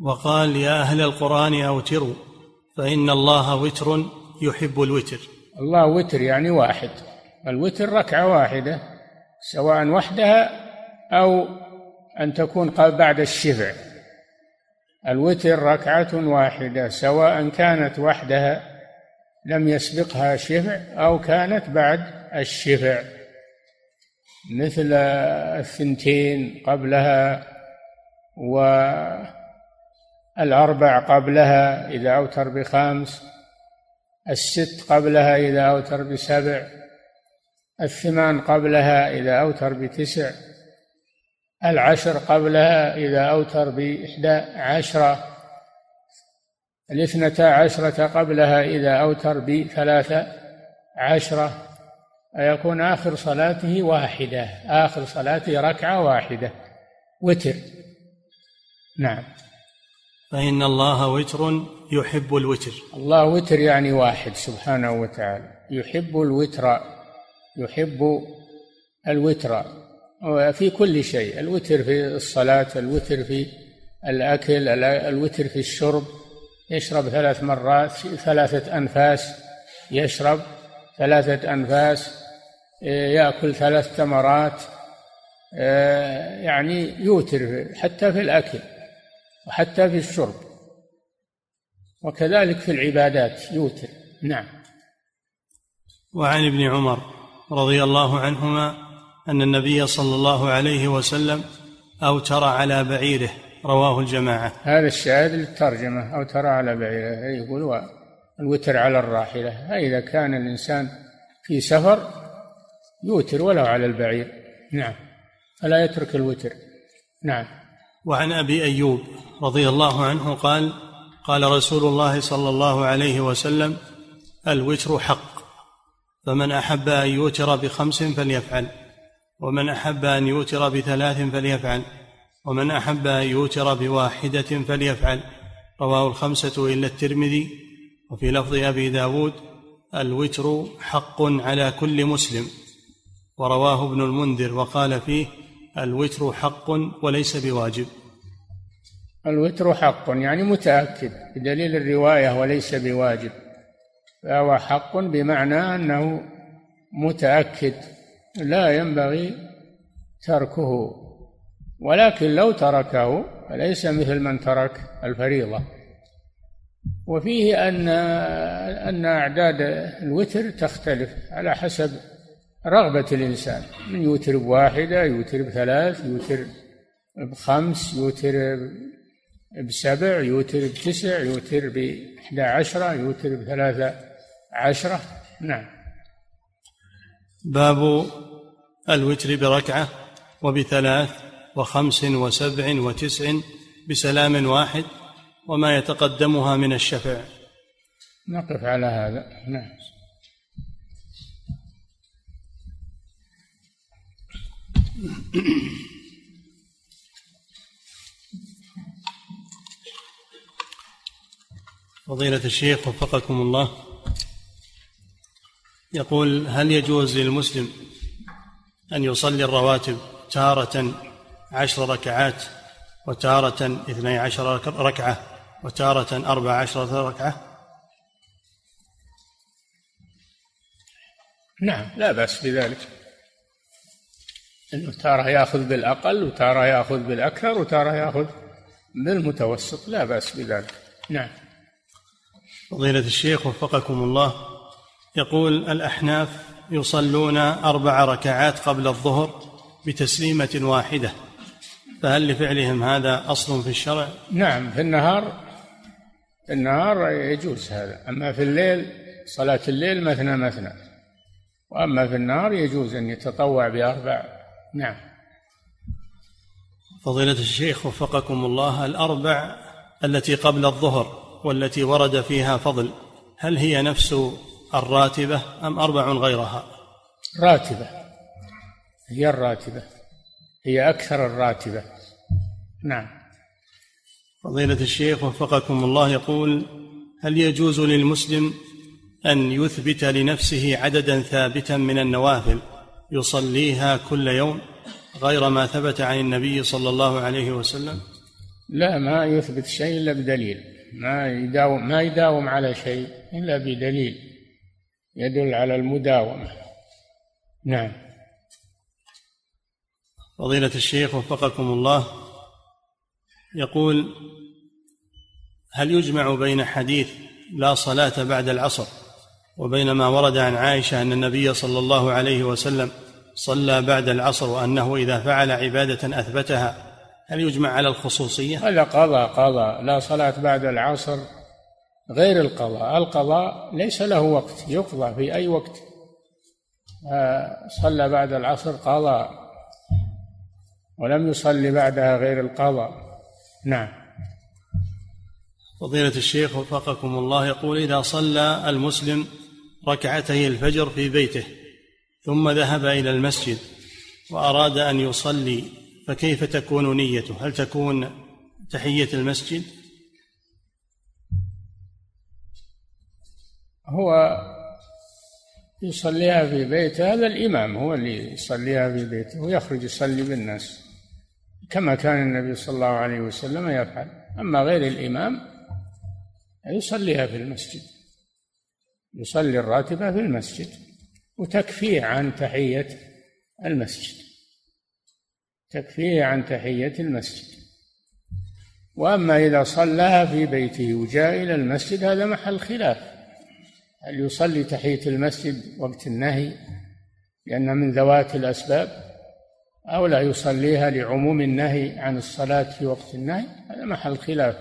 وقال يا أهل القرآن أوتروا فإن الله وتر يحب الوتر. الله وتر يعني واحد الوتر ركعة واحدة سواء وحدها أو أن تكون بعد الشفع. الوتر ركعة واحدة سواء كانت وحدها لم يسبقها شفع أو كانت بعد الشفع. مثل الثنتين قبلها والأربع قبلها إذا أوتر بخمس الست قبلها إذا أوتر بسبع الثمان قبلها إذا أوتر بتسع العشر قبلها إذا أوتر بإحدى عشرة الاثنتا عشرة قبلها إذا أوتر بثلاثة عشرة فيكون آخر صلاته واحدة آخر صلاته ركعة واحدة وتر. نعم. فإن الله وتر يحب الوتر. الله وتر يعني واحد سبحانه وتعالى. يحب الوتر يحب الوتر. في كل شيء الوتر في الصلاة الوتر في الأكل الوتر في الشرب. يشرب ثلاث مرات ثلاثة أنفاس يشرب ثلاثة أنفاس يأكل ثلاث تمرات يعني يوتر حتى في الأكل. وحتى في الشرب. وكذلك في العبادات يوتر. نعم. وعن ابن عمر رضي الله عنهما أن النبي صلى الله عليه وسلم أوتر على بعيره. رواه الجماعة. هذا الشاهد للترجمة أو ترى على بعيره. يقول الوتر على الراحلة. إذا كان الإنسان في سفر يوتر ولو على البعير. نعم. فلا يترك الوتر. نعم. وعن أبي أيوب رضي الله عنه قال قال رسول الله صلى الله عليه وسلم الوتر حق فمن أحب أن يوتر بخمس فليفعل ومن أحب أن يوتر بثلاث فليفعل ومن أحب أن يوتر بواحدة فليفعل. رواه الخمسة إلا الترمذي. وفي لفظ أبي داود الوتر حق على كل مسلم. ورواه ابن المنذر وقال فيه الوتر حق وليس بواجب. الوتر حق يعني متأكد بدليل الرواية وليس بواجب فهو حق بمعنى أنه متأكد لا ينبغي تركه ولكن لو تركه فليس مثل من ترك الفريضة. وفيه أن أن أعداد الوتر تختلف على حسب رغبة الإنسان. من يوتر بواحدة يوتر بثلاث يوتر بخمس يوتر بسبع يوتر بتسع يوتر بإحدى عشرة يوتر بثلاثة عشرة. نعم. باب الوتر بركعة وبثلاث وخمس وسبع وتسع بسلام واحد وما يتقدمها من الشفع. نقف على هذا. نعم. <coughs> فضيلة الشيخ وفقكم الله. يقول هل يجوز للمسلم أن يصلي الرواتب تارة عشر ركعات وتارة اثني عشر ركعة وتارة أربع عشرة ركعة؟ نعم لا بأس بذلك. أنه تارة يأخذ بالأقل وتارة يأخذ بالأكثر وتارة يأخذ بالمتوسط لا بأس بذلك نعم فضيلة الشيخ وفقكم الله يقول الأحناف يصلون أربع ركعات قبل الظهر بتسليمة واحدة فهل لفعلهم هذا أصل في الشرع؟ نعم في النهار في النهار يجوز هذا أما في الليل صلاة الليل مثنى مثنى وأما في النهار يجوز أن يتطوع بأربع نعم. فضيلة الشيخ وفقكم الله الأربع التي قبل الظهر والتي ورد فيها فضل هل هي نفس الراتبة أم أربع غيرها؟ راتبة. هي الراتبة. هي أكثر الراتبة. نعم. فضيلة الشيخ وفقكم الله يقول هل يجوز للمسلم أن يثبت لنفسه عددا ثابتا من النوافل؟ يصليها كل يوم غير ما ثبت عن النبي صلى الله عليه وسلم؟ لا ما يثبت شيء إلا بدليل. ما يداوم ما يداوم على شيء إلا بدليل. يدل على المداومة. نعم. فضيلة الشيخ وفقكم الله يقول هل يجمع بين حديث لا صلاة بعد العصر وبين ما ورد عن عائشة أن النبي صلى الله عليه وسلم صلى بعد العصر وأنه إذا فعل عبادة أثبتها هل يجمع على الخصوصية؟ هذا قضاء قضاء. لا صلاة بعد العصر غير القضاء. القضاء ليس له وقت يقضى في أي وقت. آه، صلى بعد العصر قضاء ولم يصلي بعدها غير القضاء. نعم. فضيلة الشيخ وفقكم الله يقول إذا صلى المسلم ركعتي الفجر في بيته ثم ذهب إلى المسجد وأراد أن يصلي فكيف تكون نيته؟ هل تكون تحية المسجد؟ هو يصليها في بيته هذا الإمام هو اللي يصليها في بيته ويخرج يصلي بالناس كما كان النبي صلى الله عليه وسلم يفعل. أما غير الإمام يصليها في المسجد. يصلي الراتبة في المسجد وتكفيه عن تحية المسجد. تكفيه عن تحية المسجد. وأما إذا صلاها في بيته وجاء إلى المسجد هذا محل خلاف. هل يصلي تحية المسجد وقت النهي لأنها من ذوات الأسباب أو لا يصليها لعموم النهي عن الصلاة في وقت النهي؟ هذا محل خلاف.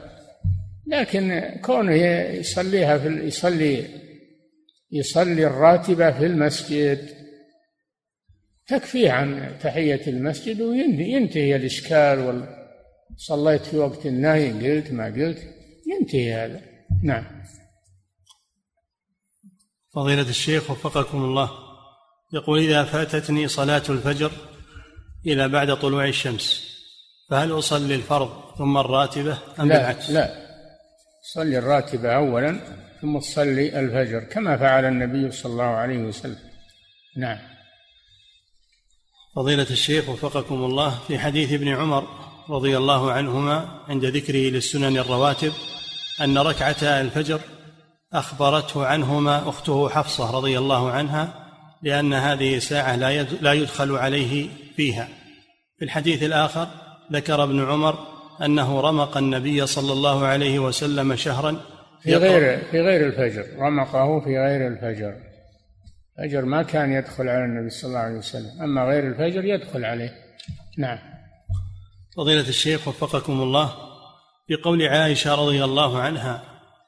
لكن كونه يصليها في يصلي يصلي الراتبة في المسجد. تكفيه عن تحية المسجد وينتهي الإشكال وال صليت في وقت النهي قلت ما قلت ينتهي هذا. نعم. فضيلة الشيخ وفقكم الله يقول إذا فاتتني صلاة الفجر إلى بعد طلوع الشمس فهل أصلي الفرض ثم الراتبة أم لا بالعكس؟ لا. صلي الراتبة أولا ثم تصلي الفجر كما فعل النبي صلى الله عليه وسلم. نعم. فضيلة الشيخ وفقكم الله في حديث ابن عمر رضي الله عنهما عند ذكره للسنن الرواتب أن ركعتا الفجر أخبرته عنهما أخته حفصة رضي الله عنها لأن هذه ساعة لا يدخل عليه فيها. في الحديث الآخر ذكر ابن عمر أنه رمق النبي صلى الله عليه وسلم شهرا في غير في غير الفجر رمقه في غير الفجر. الفجر ما كان يدخل على النبي صلى الله عليه وسلم أما غير الفجر يدخل عليه. نعم. فضيلة الشيخ وفقكم الله بقول عائشة رضي الله عنها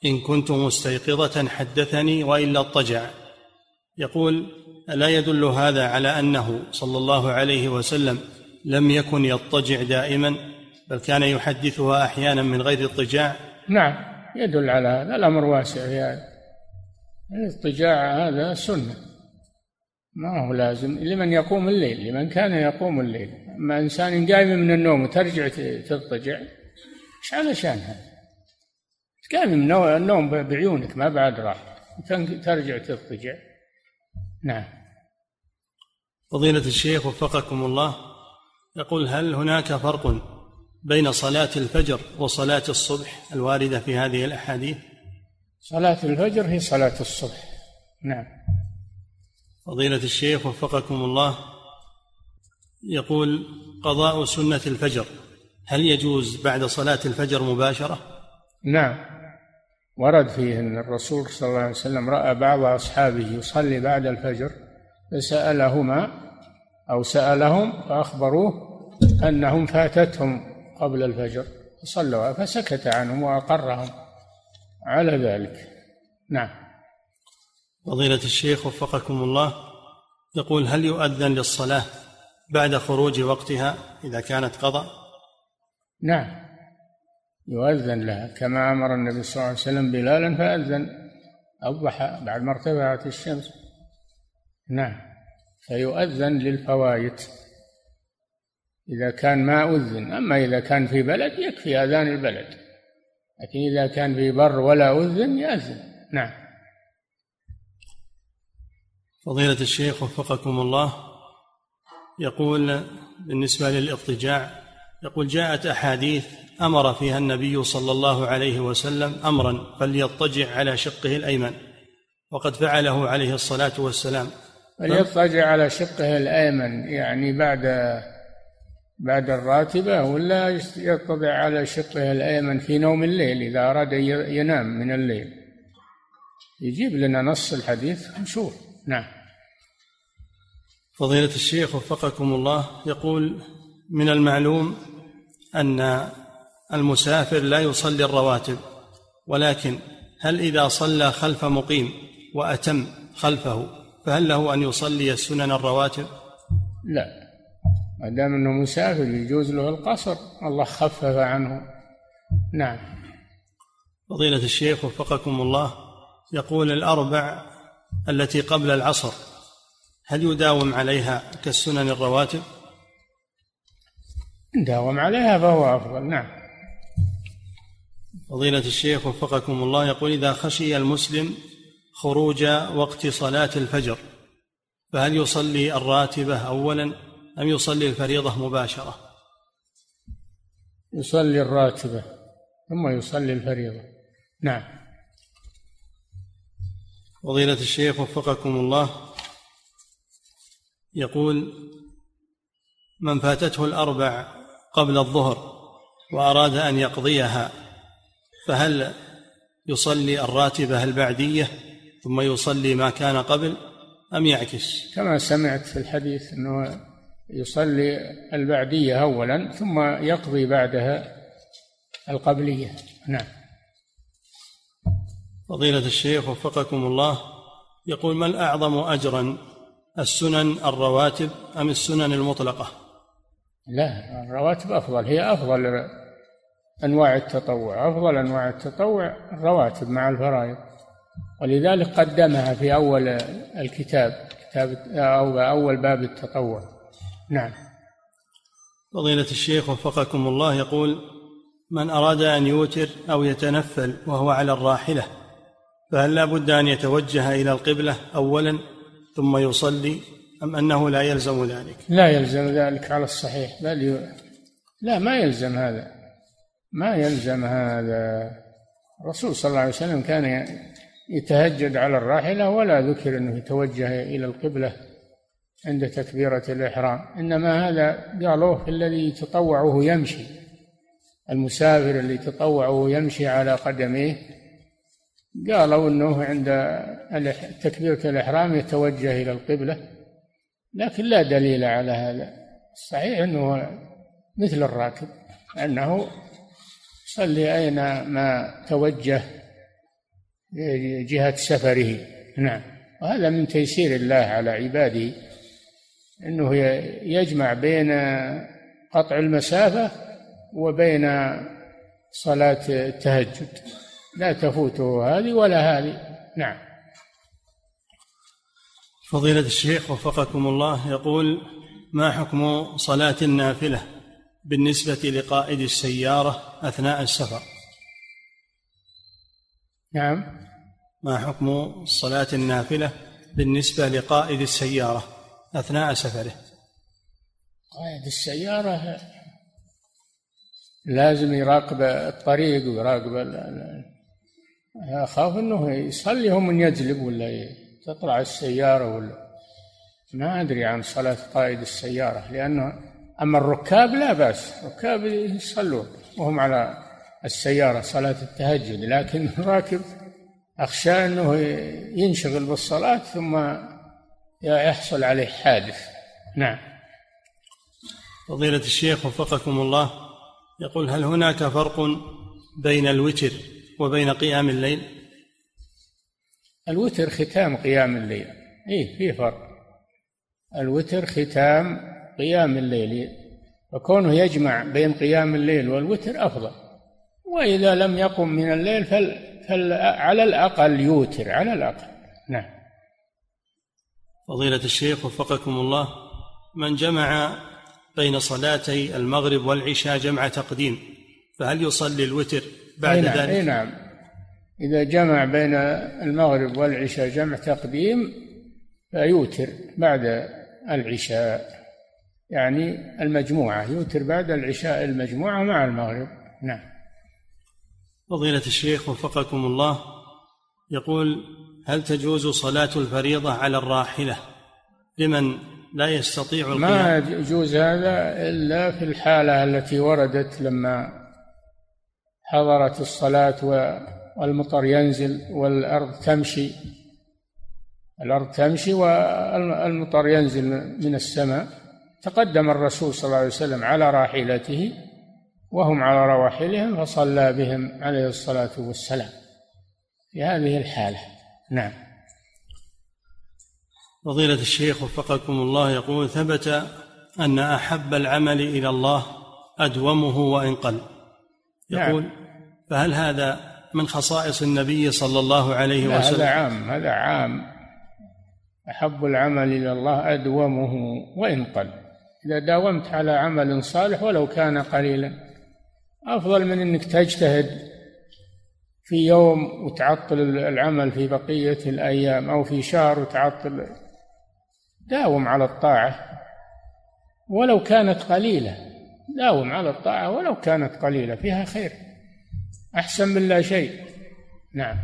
إن كنت مستيقظة حدثني وإلا اضطجع. يقول ألا يدل هذا على أنه صلى الله عليه وسلم لم يكن يضطجع دائما بل كان يحدثها أحيانا من غير اضطجاع؟ نعم. يدل على هذا. الأمر واسع في هذا. الاضطجاع هذا سنة. ما هو لازم. لمن يقوم الليل. لمن كان يقوم الليل. أما إنسان قايم من النوم وترجع تضطجع إيش علشان هذا؟ قايم من النوم بعيونك ما بعد راح ترجع تضطجع. نعم. فضيلة الشيخ وفقكم الله يقول هل هناك فرق بين صلاة الفجر وصلاة الصبح الواردة في هذه الأحاديث؟ صلاة الفجر هي صلاة الصبح. نعم. فضيلة الشيخ وفقكم الله يقول قضاء سنة الفجر هل يجوز بعد صلاة الفجر مباشرة؟ نعم. ورد فيه أن الرسول صلى الله عليه وسلم رأى بعض أصحابه يصلي بعد الفجر فسألهما أو سألهم فأخبروه أنهم فاتتهم قبل الفجر فصلوا فسكت عنهم وأقرهم. على ذلك. نعم. فضيلة الشيخ وفقكم الله يقول هل يؤذن للصلاة بعد خروج وقتها إذا كانت قضاء؟ نعم. يؤذن لها. كما أمر النبي صلى الله عليه وسلم بلالا فأذن. الضحى بعد ما ارتفعت الشمس. نعم. فيؤذن للفوائت إذا كان ما أذن أما إذا كان في بلد يكفي أذان البلد. لكن إذا كان في بر ولا أذن يأذن. نعم. فضيلة الشيخ وفقكم الله يقول بالنسبة للاضطجاع يقول جاءت أحاديث أمر فيها النبي صلى الله عليه وسلم أمرا فليضطجع على شقه الأيمن وقد فعله عليه الصلاة والسلام. فليضطجع على شقه الأيمن يعني بعد بعد الراتبة ولا يضطجع على شقه الأيمن في نوم الليل إذا أراد ينام من الليل. يجيب لنا نص الحديث نشوف نعم. فضيلة الشيخ وفقكم الله يقول من المعلوم أن المسافر لا يصلي الرواتب ولكن هل إذا صلى خلف مقيم وأتم خلفه فهل له أن يصلي السنن الرواتب؟ لا. ما دام أنه مسافر يجوز له القصر الله خفف عنه. نعم. فضيلة الشيخ وفقكم الله يقول الأربع التي قبل العصر هل يداوم عليها كالسنن الرواتب؟ داوم عليها فهو أفضل. نعم. فضيلة الشيخ وفقكم الله يقول إذا خشي المسلم خروج وقت صلاة الفجر فهل يصلي الراتبة أولا؟ أم يصلي الفريضة مباشرة؟ يصلي الراتبة ثم يصلي الفريضة. نعم. فضيلة الشيخ وفقكم الله. يقول من فاتته الأربع قبل الظهر وأراد أن يقضيها فهل يصلي الراتبة البعدية ثم يصلي ما كان قبل أم يعكس؟ كما سمعت في الحديث أنه يصلي البعدية أولا ثم يقضي بعدها القبلية. نعم. فضيلة الشيخ وفقكم الله يقول من أعظم أجرا السنن الرواتب أم السنن المطلقة؟ لا الرواتب أفضل. هي أفضل أنواع التطوع أفضل أنواع التطوع الرواتب مع الفرائض. ولذلك قدمها في أول الكتاب كتاب أو أول باب التطوع. نعم. فضيلة الشيخ وفقكم الله يقول من أراد أن يوتر أو يتنفل وهو على الراحلة فهل لا بد أن يتوجه إلى القبلة أولا ثم يصلي أم أنه لا يلزم ذلك؟ لا يلزم ذلك على الصحيح بل ي... لا ما يلزم هذا. ما يلزم هذا. الرسول صلى الله عليه وسلم كان يتهجد على الراحلة ولا ذكر أنه يتوجه إلى القبلة عند تكبيرة الإحرام. إنما هذا قالوه في الذي يتطوعه يمشي المسافر اللي يتطوعه يمشي على قدميه. قالوا أنه عند تكبيرة الإحرام يتوجه إلى القبلة لكن لا دليل على هذا. الصحيح أنه مثل الراكب أنه صلي أين ما توجه جهة سفره. نعم. وهذا من تيسير الله على عباده. أنه يجمع بين قطع المسافة وبين صلاة التهجد. لا تفوته هذه ولا هذه. نعم. فضيلة الشيخ وفقكم الله يقول ما حكم صلاة النافلة بالنسبة لقائد السيارة أثناء السفر؟ نعم. ما حكم صلاة النافلة بالنسبة لقائد السيارة أثناء سفره. قائد السيارة لازم يراقب الطريق ويراقب أخاف أنه يصلي من يجلب ولا تطلع السيارة ولا؟ ما أدري عن صلاة قائد السيارة لأنه أما الركاب لا بأس الركاب يصلون وهم على السيارة صلاة التهجد لكن الراكب أخشى أنه ينشغل بالصلاة ثم يحصل عليه حادث. نعم. فضيلة الشيخ وفقكم الله يقول هل هناك فرق بين الوتر وبين قيام الليل؟ الوتر ختام قيام الليل. اي في فرق. الوتر ختام قيام الليل. وكونه يجمع بين قيام الليل والوتر أفضل. وإذا لم يقم من الليل فل, فل على الأقل يوتر على الأقل. نعم. فضيلة الشيخ وفقكم الله من جمع بين صلاتي المغرب والعشاء جمع تقديم فهل يصلي الوتر بعد أي نعم ذلك؟ أي نعم. إذا جمع بين المغرب والعشاء جمع تقديم فيوتر بعد العشاء يعني المجموعة يوتر بعد العشاء المجموعة مع المغرب. نعم. فضيلة الشيخ وفقكم الله يقول هل تجوز صلاة الفريضة على الراحلة؟ لمن لا يستطيع القيام. ما يجوز هذا إلا في الحالة التي وردت لما حضرت الصلاة والمطر ينزل والأرض تمشي. الأرض تمشي والمطر ينزل من السماء. تقدم الرسول صلى الله عليه وسلم على راحلته وهم على رواحلهم فصلى بهم عليه الصلاة والسلام. في هذه الحالة. نعم. فضيلة الشيخ وفقكم الله يقول ثبت أن أحب العمل إلى الله أدومه وإن قل. يقول نعم. فهل هذا من خصائص النبي صلى الله عليه وسلم هذا عام هذا عام. أحب العمل إلى الله أدومه وإن قل. إذا داومت على عمل صالح ولو كان قليلا أفضل من أنك تجتهد في يوم وتعطل العمل في بقية الأيام أو في شهر وتعطل داوم على الطاعة. ولو كانت قليلة داوم على الطاعة ولو كانت قليلة فيها خير. أحسن من لا شيء. نعم.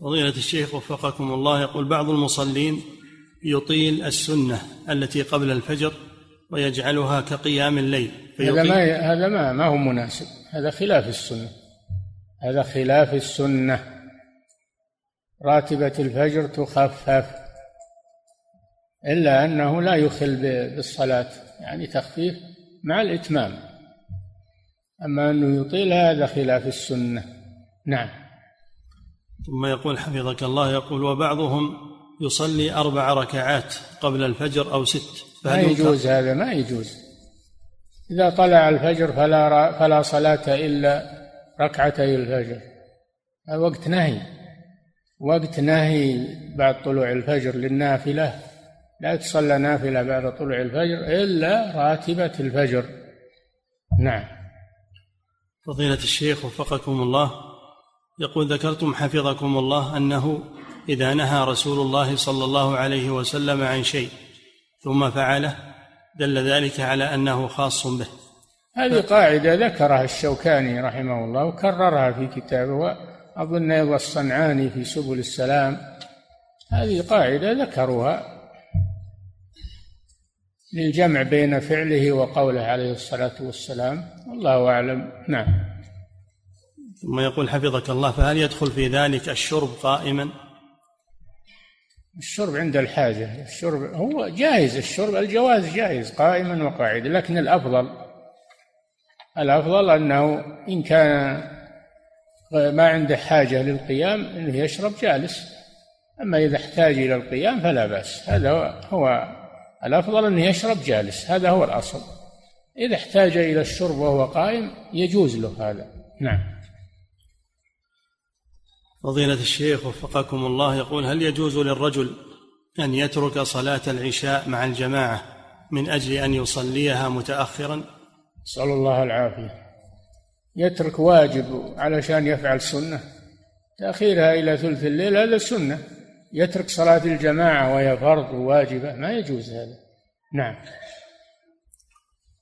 فضيلة الشيخ وفقكم الله يقول بعض المصلين يطيل السنة التي قبل الفجر ويجعلها كقيام الليل. هذا ما هذا ما ما هو مناسب. هذا خلاف السنة. هذا خلاف السنة. راتبة الفجر تخفف إلا أنه لا يخل بالصلاة يعني تخفيف مع الإتمام. أما أنه يطيل هذا خلاف السنة. نعم. ثم يقول حفظك الله يقول وبعضهم يصلي أربع ركعات قبل الفجر أو ست ما يجوز هذا ما يجوز. إذا طلع الفجر فلا فلا صلاة إلا ركعتي الفجر. وقت نهي. وقت نهي بعد طلوع الفجر للنافلة. لا تصلى نافلة بعد طلوع الفجر إلا راتبة الفجر. نعم. فضيلة الشيخ وفقكم الله. يقول ذكرتم حفظكم الله أنه إذا نهى رسول الله صلى الله عليه وسلم عن شيء ثم فعله دل ذلك على أنه خاص به. هذه قاعدة ذكرها الشوكاني رحمه الله وكررها في كتابه وأظن أيضا الصنعاني في سبل السلام. هذه قاعدة ذكروها للجمع بين فعله وقوله عليه الصلاة والسلام. والله أعلم. نعم. ثم يقول حفظك الله فهل يدخل في ذلك الشرب قائما؟ الشرب عند الحاجة. الشرب هو جائز الشرب الجواز جائز قائما وقاعدا لكن الأفضل الأفضل أنه إن كان ما عنده حاجة للقيام أنه يشرب جالس. أما إذا احتاج إلى القيام فلا بأس. هذا هو الأفضل أنه يشرب جالس. هذا هو الأصل. إذا احتاج إلى الشرب وهو قائم يجوز له هذا. نعم. فضيلة الشيخ وفقكم الله يقول هل يجوز للرجل أن يترك صلاة العشاء مع الجماعة من أجل أن يصليها متأخرا؟ نسأل الله العافية. يترك واجب علشان يفعل سنة. تأخيرها إلى ثلث الليل هذا سنة. يترك صلاة الجماعة وهي فرض واجبة ما يجوز هذا. نعم.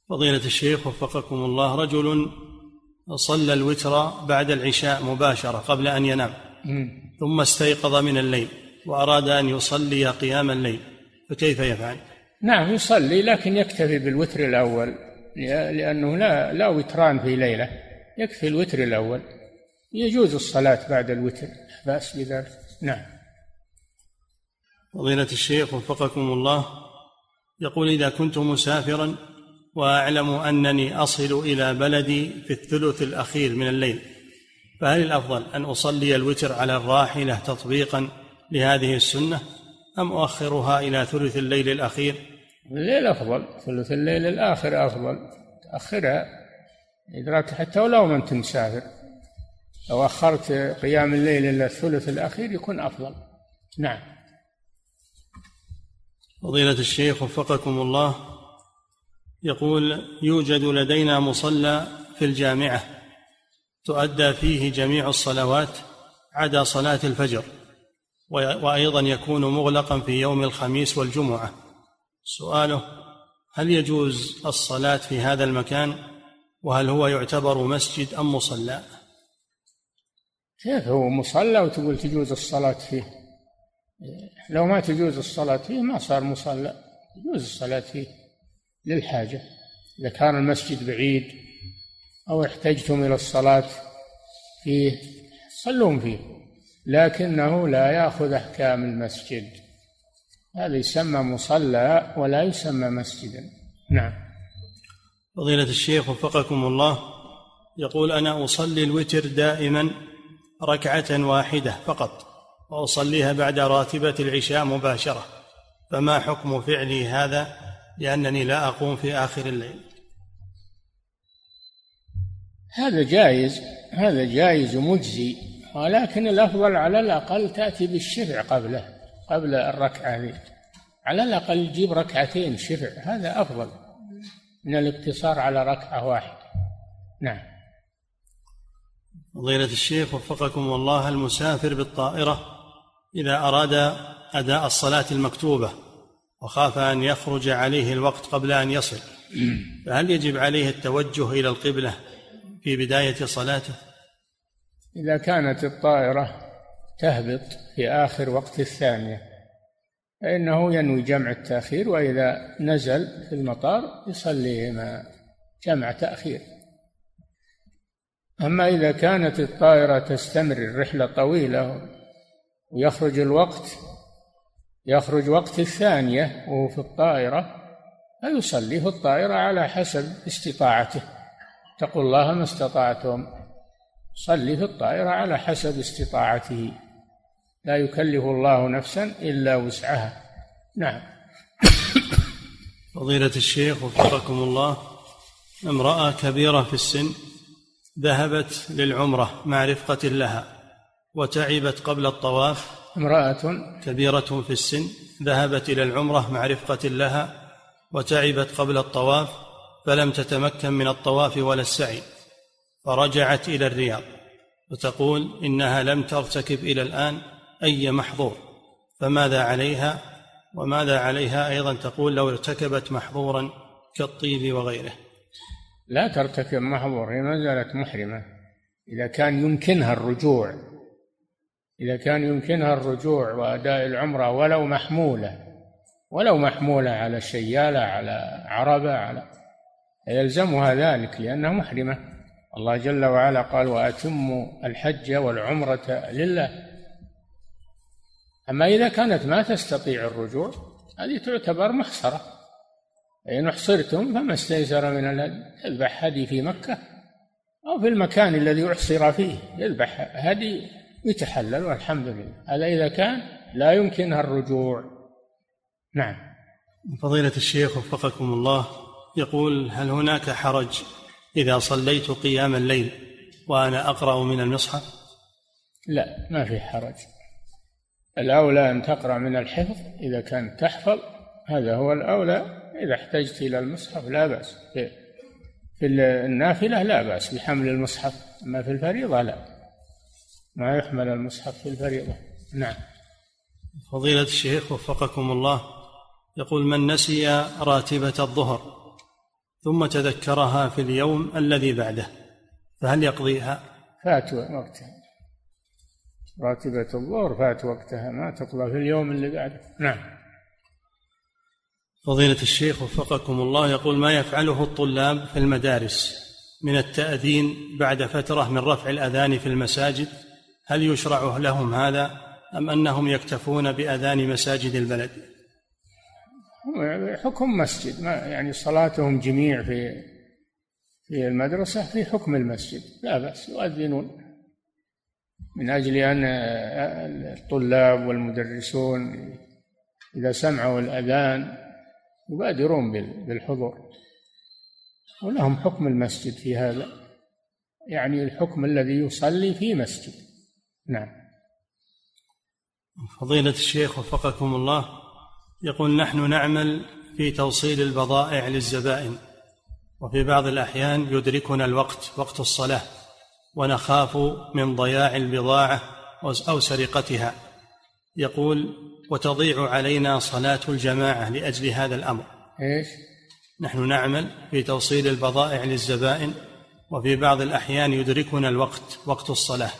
فضيلة الشيخ وفقكم الله رجل صلى الوتر بعد العشاء مباشرة قبل أن ينام. ثم استيقظ من الليل وأراد أن يصلي قيام الليل فكيف يفعل؟ نعم يصلي لكن يكتفي بالوتر الأول. لأنه لا لا وتران في ليلة. يكفي الوتر الأول. يجوز الصلاة بعد الوتر بأس بذلك. نعم. فضيلة الشيخ وفقكم الله يقول إذا كنت مسافرا وأعلم أنني أصل إلى بلدي في الثلث الأخير من الليل فهل الأفضل أن أصلي الوتر على الراحلة تطبيقا لهذه السنة أم أؤخرها إلى ثلث الليل الأخير؟ الليل أفضل ثلث الليل الآخر أفضل. تأخرها إدراك حتى ولو ما أنت مسافر. لو أخرت قيام الليل إلى الثلث الأخير يكون أفضل. نعم. فضيلة الشيخ وفقكم الله يقول يوجد لدينا مصلى في الجامعة تؤدى فيه جميع الصلوات عدا صلاة الفجر وأيضا يكون مغلقا في يوم الخميس والجمعة. سؤاله هل يجوز الصلاة في هذا المكان؟ وهل هو يعتبر مسجد أم مصلى؟ كيف هو مصلى وتقول تجوز الصلاة فيه؟ لو ما تجوز الصلاة فيه ما صار مصلى يجوز الصلاة فيه للحاجة. إذا كان المسجد بعيد أو احتجتم إلى الصلاة فيه صلون فيه لكنه لا يأخذ أحكام المسجد. هذا يسمى مصلى ولا يسمى مسجدا. نعم. فضيلة الشيخ وفقكم الله يقول أنا أصلي الوتر دائما ركعة واحدة فقط وأصليها بعد راتبة العشاء مباشرة. فما حكم فعلي هذا؟ لأنني لا أقوم في آخر الليل. هذا جائز هذا جائز ومجزي ولكن الأفضل على الأقل تأتي بالشفع قبله. قبل الركعة هذه. على الأقل تجيب ركعتين شفع هذا أفضل من الاقتصار على ركعة واحدة. نعم. فضيلة الشيخ وفقكم الله المسافر بالطائرة إذا أراد أداء الصلاة المكتوبة وخاف أن يخرج عليه الوقت قبل أن يصل فهل يجب عليه التوجه إلى القبلة في بداية صلاته؟ إذا كانت الطائرة تهبط في آخر وقت الثانية. فإنه ينوي جمع التأخير وإذا نزل في المطار يصلي جمع تأخير. أما إذا كانت الطائرة تستمر الرحلة طويلة ويخرج الوقت يخرج وقت الثانية وهو في الطائرة فيصلي في الطائرة على حسب استطاعته. اتقوا الله ما استطعتم. صلي في الطائرة على حسب استطاعته. لا يكلف الله نفسا إلا وسعها. نعم. فضيلة الشيخ وفقكم الله امرأة كبيرة في السن ذهبت للعمرة مع رفقة لها وتعبت قبل الطواف. امرأة كبيرة في السن ذهبت إلى العمرة مع رفقة لها وتعبت قبل الطواف فلم تتمكن من الطواف ولا السعي فرجعت إلى الرياض. وتقول إنها لم ترتكب إلى الآن أي محظور. فماذا عليها؟ وماذا عليها أيضا تقول لو ارتكبت محظورا كالطيب وغيره؟ لا ترتكب محظور هي ما زالت محرمة. إذا كان يمكنها الرجوع إذا كان يمكنها الرجوع وأداء العمرة ولو محمولة ولو محمولة على شيالة على عربة على يلزمها ذلك لأنها محرمة. الله جل وعلا قال وأتموا الحج والعمرة لله أما إذا كانت ما تستطيع الرجوع هذه تعتبر محصرة. إن أحصرتم فما استيسر من الهدي يذبح هدي في مكة أو في المكان الذي أحصر فيه يذبح هدي يتحلل والحمد لله. هذا إذا كان لا يمكنها الرجوع. نعم. فضيلة الشيخ وفقكم الله يقول هل هناك حرج إذا صليت قيام الليل وأنا أقرأ من المصحف؟ لا ما في حرج. الأولى أن تقرأ من الحفظ إذا كان تحفظ هذا هو الأولى. إذا احتجت إلى المصحف لا بأس. في, في النافلة لا بأس بحمل المصحف أما في الفريضة لا. ما يحمل المصحف في الفريضة. نعم. فضيلة الشيخ وفقكم الله يقول من نسي راتبة الظهر ثم تذكرها في اليوم الذي بعده فهل يقضيها؟ فات وقتها. راتبة الظهر فات وقتها ما تقضى في اليوم اللي بعده. نعم. فضيلة الشيخ وفقكم الله يقول ما يفعله الطلاب في المدارس من التأذين بعد فترة من رفع الأذان في المساجد؟ هل يشرع لهم هذا أم أنهم يكتفون بأذان مساجد البلد؟ حكم مسجد ما يعني صلاتهم جميع في في المدرسة في حكم المسجد لا بأس يؤذنون. من أجل أن الطلاب والمدرسون إذا سمعوا الأذان يبادرون بالحضور. ولهم حكم المسجد في هذا. يعني الحكم الذي يصلي في مسجد. نعم. فضيلة الشيخ وفقكم الله يقول نحن نعمل في توصيل البضائع للزبائن وفي بعض الأحيان يدركنا الوقت وقت الصلاة. ونخاف من ضياع البضاعة أو سرقتها يقول وتضيع علينا صلاة الجماعة لأجل هذا الأمر إيش؟ نحن نعمل في توصيل البضائع للزبائن وفي بعض الأحيان يدركنا الوقت وقت الصلاة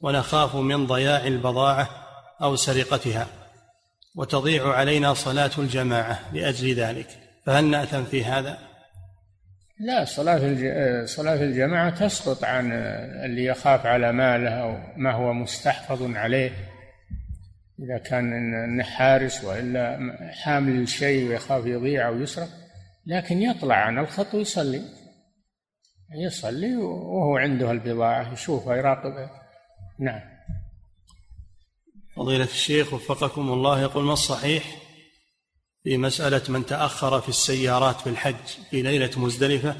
ونخاف من ضياع البضاعة أو سرقتها وتضيع علينا صلاة الجماعة لأجل ذلك فهل نأثم في هذا؟ لا صلاة صلاة الجماعة تسقط عن اللي يخاف على ماله أو ما هو مستحفظ عليه. إذا كان حارس وإلا حامل الشيء ويخاف يضيع أو يسرق لكن يطلع عن الخط ويصلي. يصلي وهو عنده البضاعة يشوفها يراقبها نعم. فضيلة الشيخ وفقكم الله يقول ما الصحيح؟ في مسألة من تأخر في السيارات في الحج في ليلة مزدلفة؟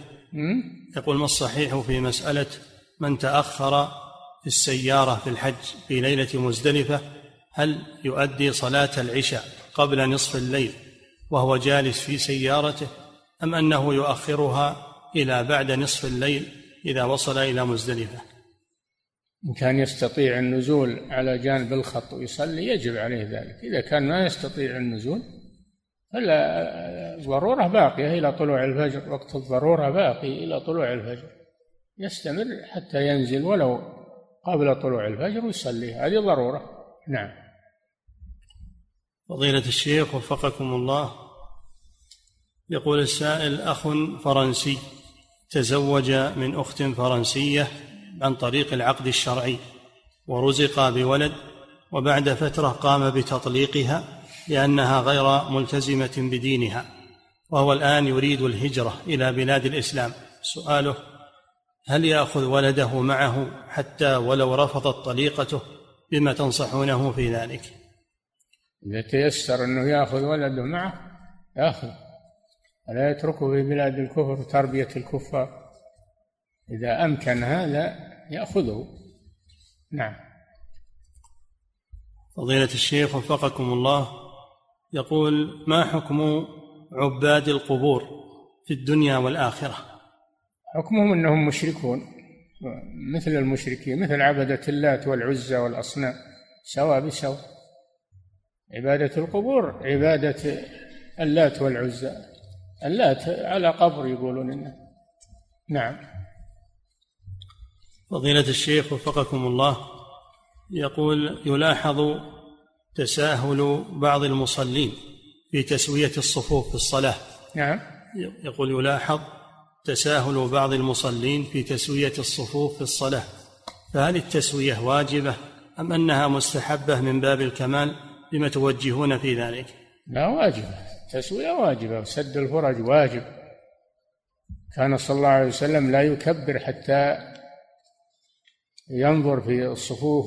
يقول ما الصحيح في مسألة من تأخر في السيارة في الحج في ليلة مزدلفة؟ هل يؤدي صلاة العشاء قبل نصف الليل وهو جالس في سيارته أم أنه يؤخرها إلى بعد نصف الليل إذا وصل إلى مزدلفة؟ إن كان يستطيع النزول على جانب الخط ويصلي يجب عليه ذلك. إذا كان ما يستطيع النزول الضرورة باقية إلى طلوع الفجر وقت الضرورة باقي إلى طلوع الفجر. يستمر حتى ينزل ولو قبل طلوع الفجر ويصلي. هذه ضرورة. نعم. فضيلة الشيخ وفقكم الله. يقول السائل أخ فرنسي تزوج من أخت فرنسية عن طريق العقد الشرعي ورزق بولد وبعد فترة قام بتطليقها. لأنها غير ملتزمة بدينها وهو الآن يريد الهجرة إلى بلاد الإسلام. سؤاله هل يأخذ ولده معه حتى ولو رفضت طليقته؟ بما تنصحونه في ذلك. إذا تيسر أنه يأخذ ولده معه يأخذ. ولا يتركه في بلاد الكفر تربية الكفار؟ إذا أمكن هذا يأخذه. نعم. فضيلة الشيخ وفقكم الله يقول ما حكم عباد القبور في الدنيا والآخرة؟ حكمهم أنهم مشركون مثل المشركين مثل عبدة اللات والعزى والأصنام سواء بسواء. عبادة القبور عبادة اللات والعزى. اللات على قبر يقولون إنه. نعم. فضيلة الشيخ وفقكم الله يقول يلاحظ تساهل بعض المصلين في تسوية الصفوف في الصلاة. نعم. يقول يلاحظ تساهل بعض المصلين في تسوية الصفوف في الصلاة. فهل التسوية واجبة أم أنها مستحبة من باب الكمال لما توجهون في ذلك؟ لا واجبة. تسوية واجبة وسد الفرج واجب. كان صلى الله عليه وسلم لا يكبر حتى ينظر في الصفوف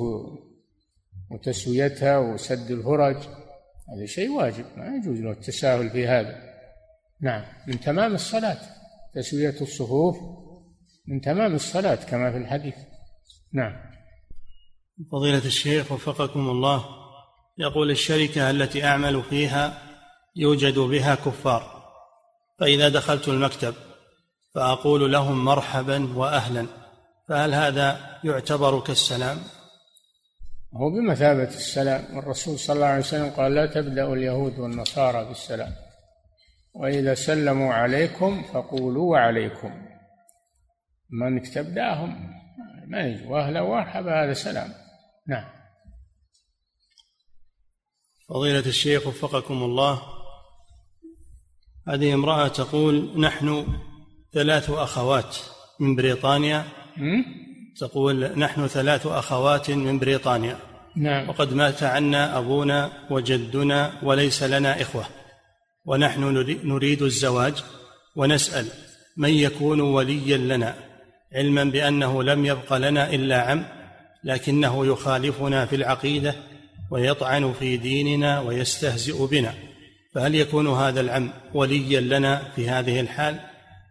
وتسويتها وسد الفرج. هذا شيء واجب ما يجوز له التساهل في هذا. نعم من تمام الصلاة. تسوية الصفوف من تمام الصلاة كما في الحديث. نعم. فضيلة الشيخ وفقكم الله يقول الشركة التي أعمل فيها يوجد بها كفار. فإذا دخلت المكتب فأقول لهم مرحبا وأهلا فهل هذا يعتبر كالسلام؟ هو بمثابة السلام. والرسول صلى الله عليه وسلم قال لا تبدأ اليهود والنصارى بالسلام. وإذا سلموا عليكم فقولوا وعليكم. ما انك تبداهم ما يجوا واهلا ومرحبا هذا سلام نعم. فضيلة الشيخ وفقكم الله. هذه امرأة تقول نحن ثلاث أخوات من بريطانيا. تقول نحن ثلاث أخوات من بريطانيا. نعم. وقد مات عنا أبونا وجدنا وليس لنا إخوة. ونحن نريد الزواج ونسأل من يكون وليا لنا. علما بأنه لم يبق لنا إلا عم لكنه يخالفنا في العقيدة ويطعن في ديننا ويستهزئ بنا. فهل يكون هذا العم وليا لنا في هذه الحال؟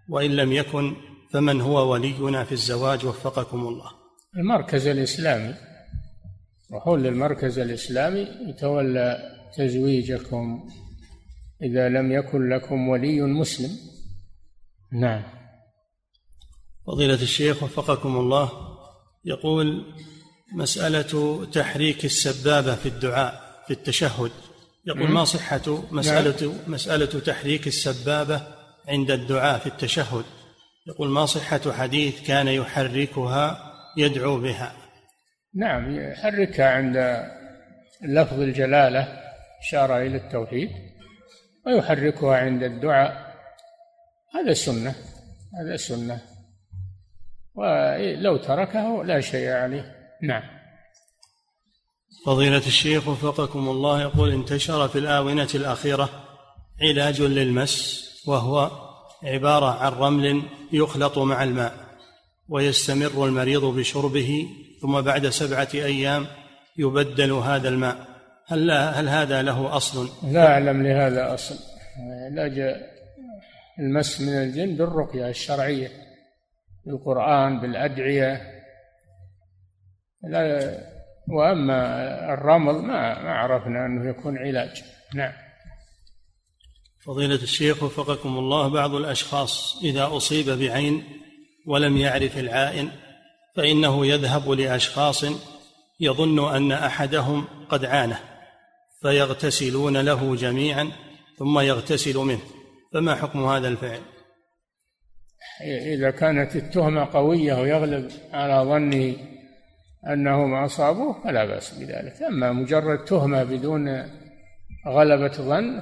وإن لم يكن فمن هو ولينا في الزواج وفقكم الله. المركز الإسلامي روحون للمركز الإسلامي يتولى تزويجكم إذا لم يكن لكم ولي مسلم. نعم. فضيلة الشيخ وفقكم الله يقول مسألة تحريك السبابة في الدعاء في التشهد. يقول ما صحة مسألة نعم. مسألة تحريك السبابة عند الدعاء في التشهد؟ يقول ما صحة حديث كان يحركها يدعو بها. نعم يحركها عند لفظ الجلالة إشارة إلى التوحيد ويحركها عند الدعاء. هذا سنة هذا سنة. ولو تركه لا شيء عليه. نعم. فضيلة الشيخ وفقكم الله يقول انتشر في الآونة الأخيرة علاج للمس وهو عبارة عن رمل يخلط مع الماء ويستمر المريض بشربه ثم بعد سبعة أيام يبدل هذا الماء. هل, لا هل هذا له أصل؟ لا أعلم لهذا أصل. علاج المس من الجن بالرقية الشرعية بالقرآن بالأدعية. لا وأما الرمل ما ما عرفنا أنه يكون علاج. نعم. فضيلة الشيخ وفقكم الله بعض الأشخاص إذا أصيب بعين ولم يعرف العائن فإنه يذهب لأشخاص يظن أن أحدهم قد عانه فيغتسلون له جميعا ثم يغتسل منه. فما حكم هذا الفعل؟ إذا كانت التهمة قوية ويغلب على ظنه أنهم أصابوه فلا بأس بذلك. أما مجرد تهمة بدون غلبة ظن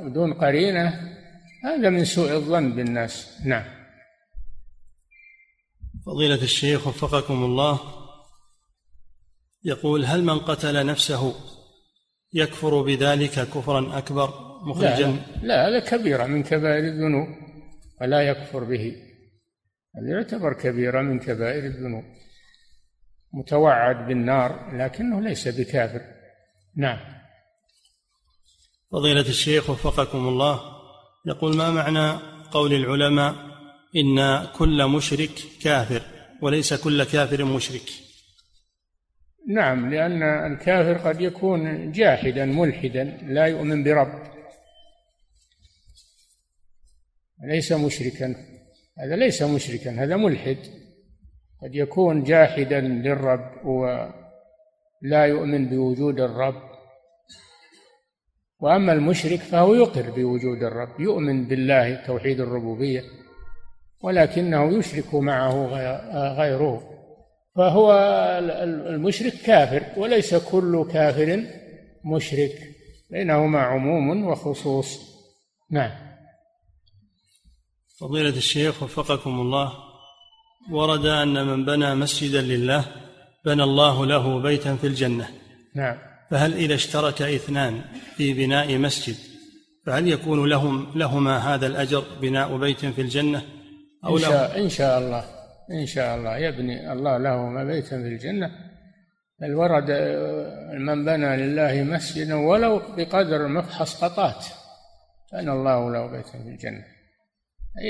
بدون قرينة هذا من سوء الظن بالناس. نعم. فضيلة الشيخ وفقكم الله يقول هل من قتل نفسه يكفر بذلك كفرا أكبر مخرجا؟ لا هذا كبيرة من كبائر الذنوب ولا يكفر به. هذا يعتبر كبيرة من كبائر الذنوب. متوعد بالنار لكنه ليس بكافر. نعم. فضيلة الشيخ وفقكم الله. يقول ما معنى قول العلماء إن كل مشرك كافر وليس كل كافر مشرك؟ نعم لأن الكافر قد يكون جاحدا ملحدا لا يؤمن برب. ليس مشركا هذا ليس مشركا هذا ملحد. قد يكون جاحدا للرب ولا يؤمن بوجود الرب. وأما المشرك فهو يقر بوجود الرب يؤمن بالله توحيد الربوبية ولكنه يشرك معه غيره. فهو المشرك كافر وليس كل كافر مشرك بينهما عموم وخصوص. نعم. فضيلة الشيخ وفقكم الله ورد أن من بنى مسجدا لله بنى الله له بيتا في الجنة. نعم. فهل إذا اشترك اثنان في بناء مسجد فهل يكون لهم لهما هذا الأجر بناء بيت في الجنة أو إن شاء, إن شاء الله. إن شاء الله. يبني الله له بيتا في الجنة. بل ورد من بنى لله مسجدا ولو بقدر مفحص قطات. بنى الله له بيتا في الجنة.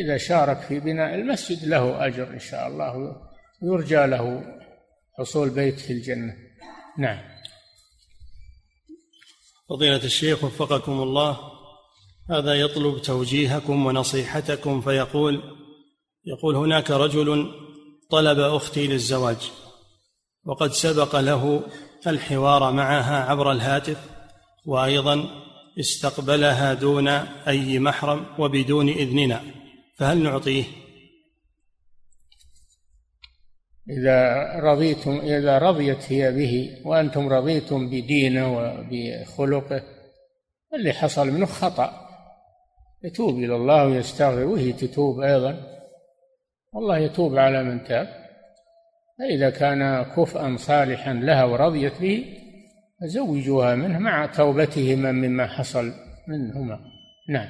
إذا شارك في بناء المسجد له أجر إن شاء الله. يرجى له حصول بيت في الجنة. نعم. فضيلة الشيخ وفقكم الله هذا يطلب توجيهكم ونصيحتكم فيقول يقول هناك رجل طلب أختي للزواج وقد سبق له الحوار معها عبر الهاتف وأيضا استقبلها دون أي محرم وبدون إذننا فهل نعطيه؟ إذا رضيتم إذا رضيت هي به وأنتم رضيتم بدينه وبخلقه اللي حصل منه خطأ. يتوب إلى الله ويستغفر وهي تتوب أيضا. والله يتوب على من تاب. فإذا كان كفءا صالحا لها ورضيت به فزوجوها منه مع توبتهما مما حصل منهما. نعم.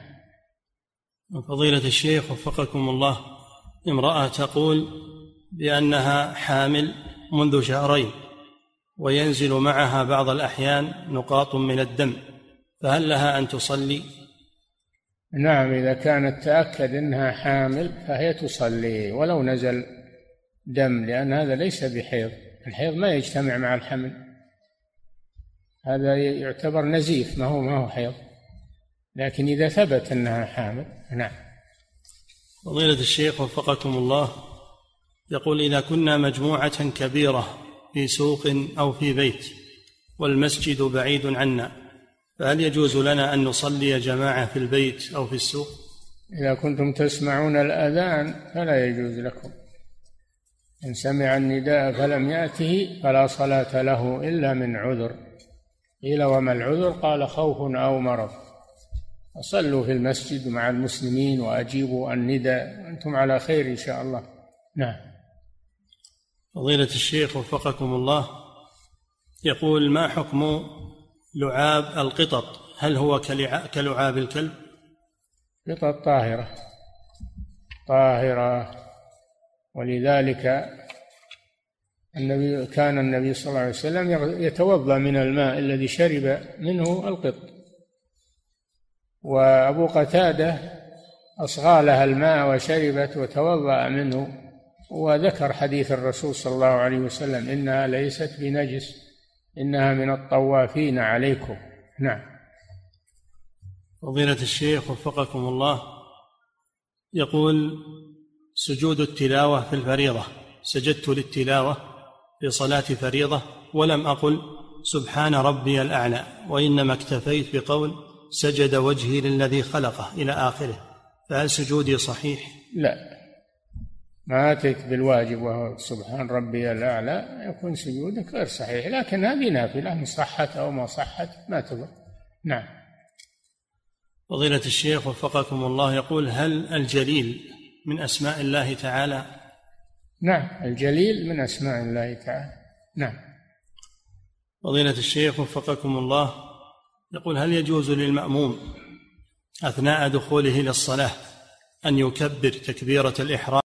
فضيلة الشيخ وفقكم الله امرأة تقول بأنها حامل منذ شهرين وينزل معها بعض الأحيان نقاط من الدم فهل لها أن تصلي؟ نعم إذا كانت تأكد أنها حامل فهي تصلي ولو نزل دم لأن هذا ليس بحيض الحيض ما يجتمع مع الحمل. هذا يعتبر نزيف ما هو ما هو حيض. لكن إذا ثبت أنها حامل نعم. فضيلة الشيخ وفقكم الله يقول إذا كنا مجموعة كبيرة في سوق أو في بيت والمسجد بعيد عنا فهل يجوز لنا أن نصلي جماعة في البيت أو في السوق؟ إذا كنتم تسمعون الأذان فلا يجوز لكم. إن سمع النداء فلم يأته فلا صلاة له إلا من عذر. قيل وما العذر؟ قال خوف أو مرض. فصلوا في المسجد مع المسلمين وأجيبوا النداء أنتم على خير إن شاء الله. نعم. فضيلة الشيخ وفقكم الله يقول ما حكم لعاب القطط؟ هل هو كلعاب الكلب؟ قطط طاهرة طاهرة ولذلك النبي كان النبي صلى الله عليه وسلم يتوضأ من الماء الذي شرب منه القط. وأبو قتادة أصغى لها الماء وشربت وتوضأ منه وذكر حديث الرسول صلى الله عليه وسلم إنها ليست بنجس إنها من الطوافين عليكم. نعم. فضيلة الشيخ وفقكم الله يقول سجود التلاوة في الفريضة. سجدت للتلاوة في صلاة فريضة ولم أقل سبحان ربي الأعلى. وإنما اكتفيت بقول سجد وجهي للذي خلقه إلى آخره. فهل سجودي صحيح؟ لا. ما أتيت بالواجب وهو سبحان ربي الأعلى يكون سجودك غير صحيح. لكن هذه نافلة إن صحت أو ما صحت ما تضر. نعم. فضيلة الشيخ وفقكم الله يقول هل الجليل من أسماء الله تعالى؟ نعم الجليل من أسماء الله تعالى. نعم. فضيلة الشيخ وفقكم الله يقول هل يجوز للمأموم أثناء دخوله للصلاة أن يكبر تكبيرة الإحرام؟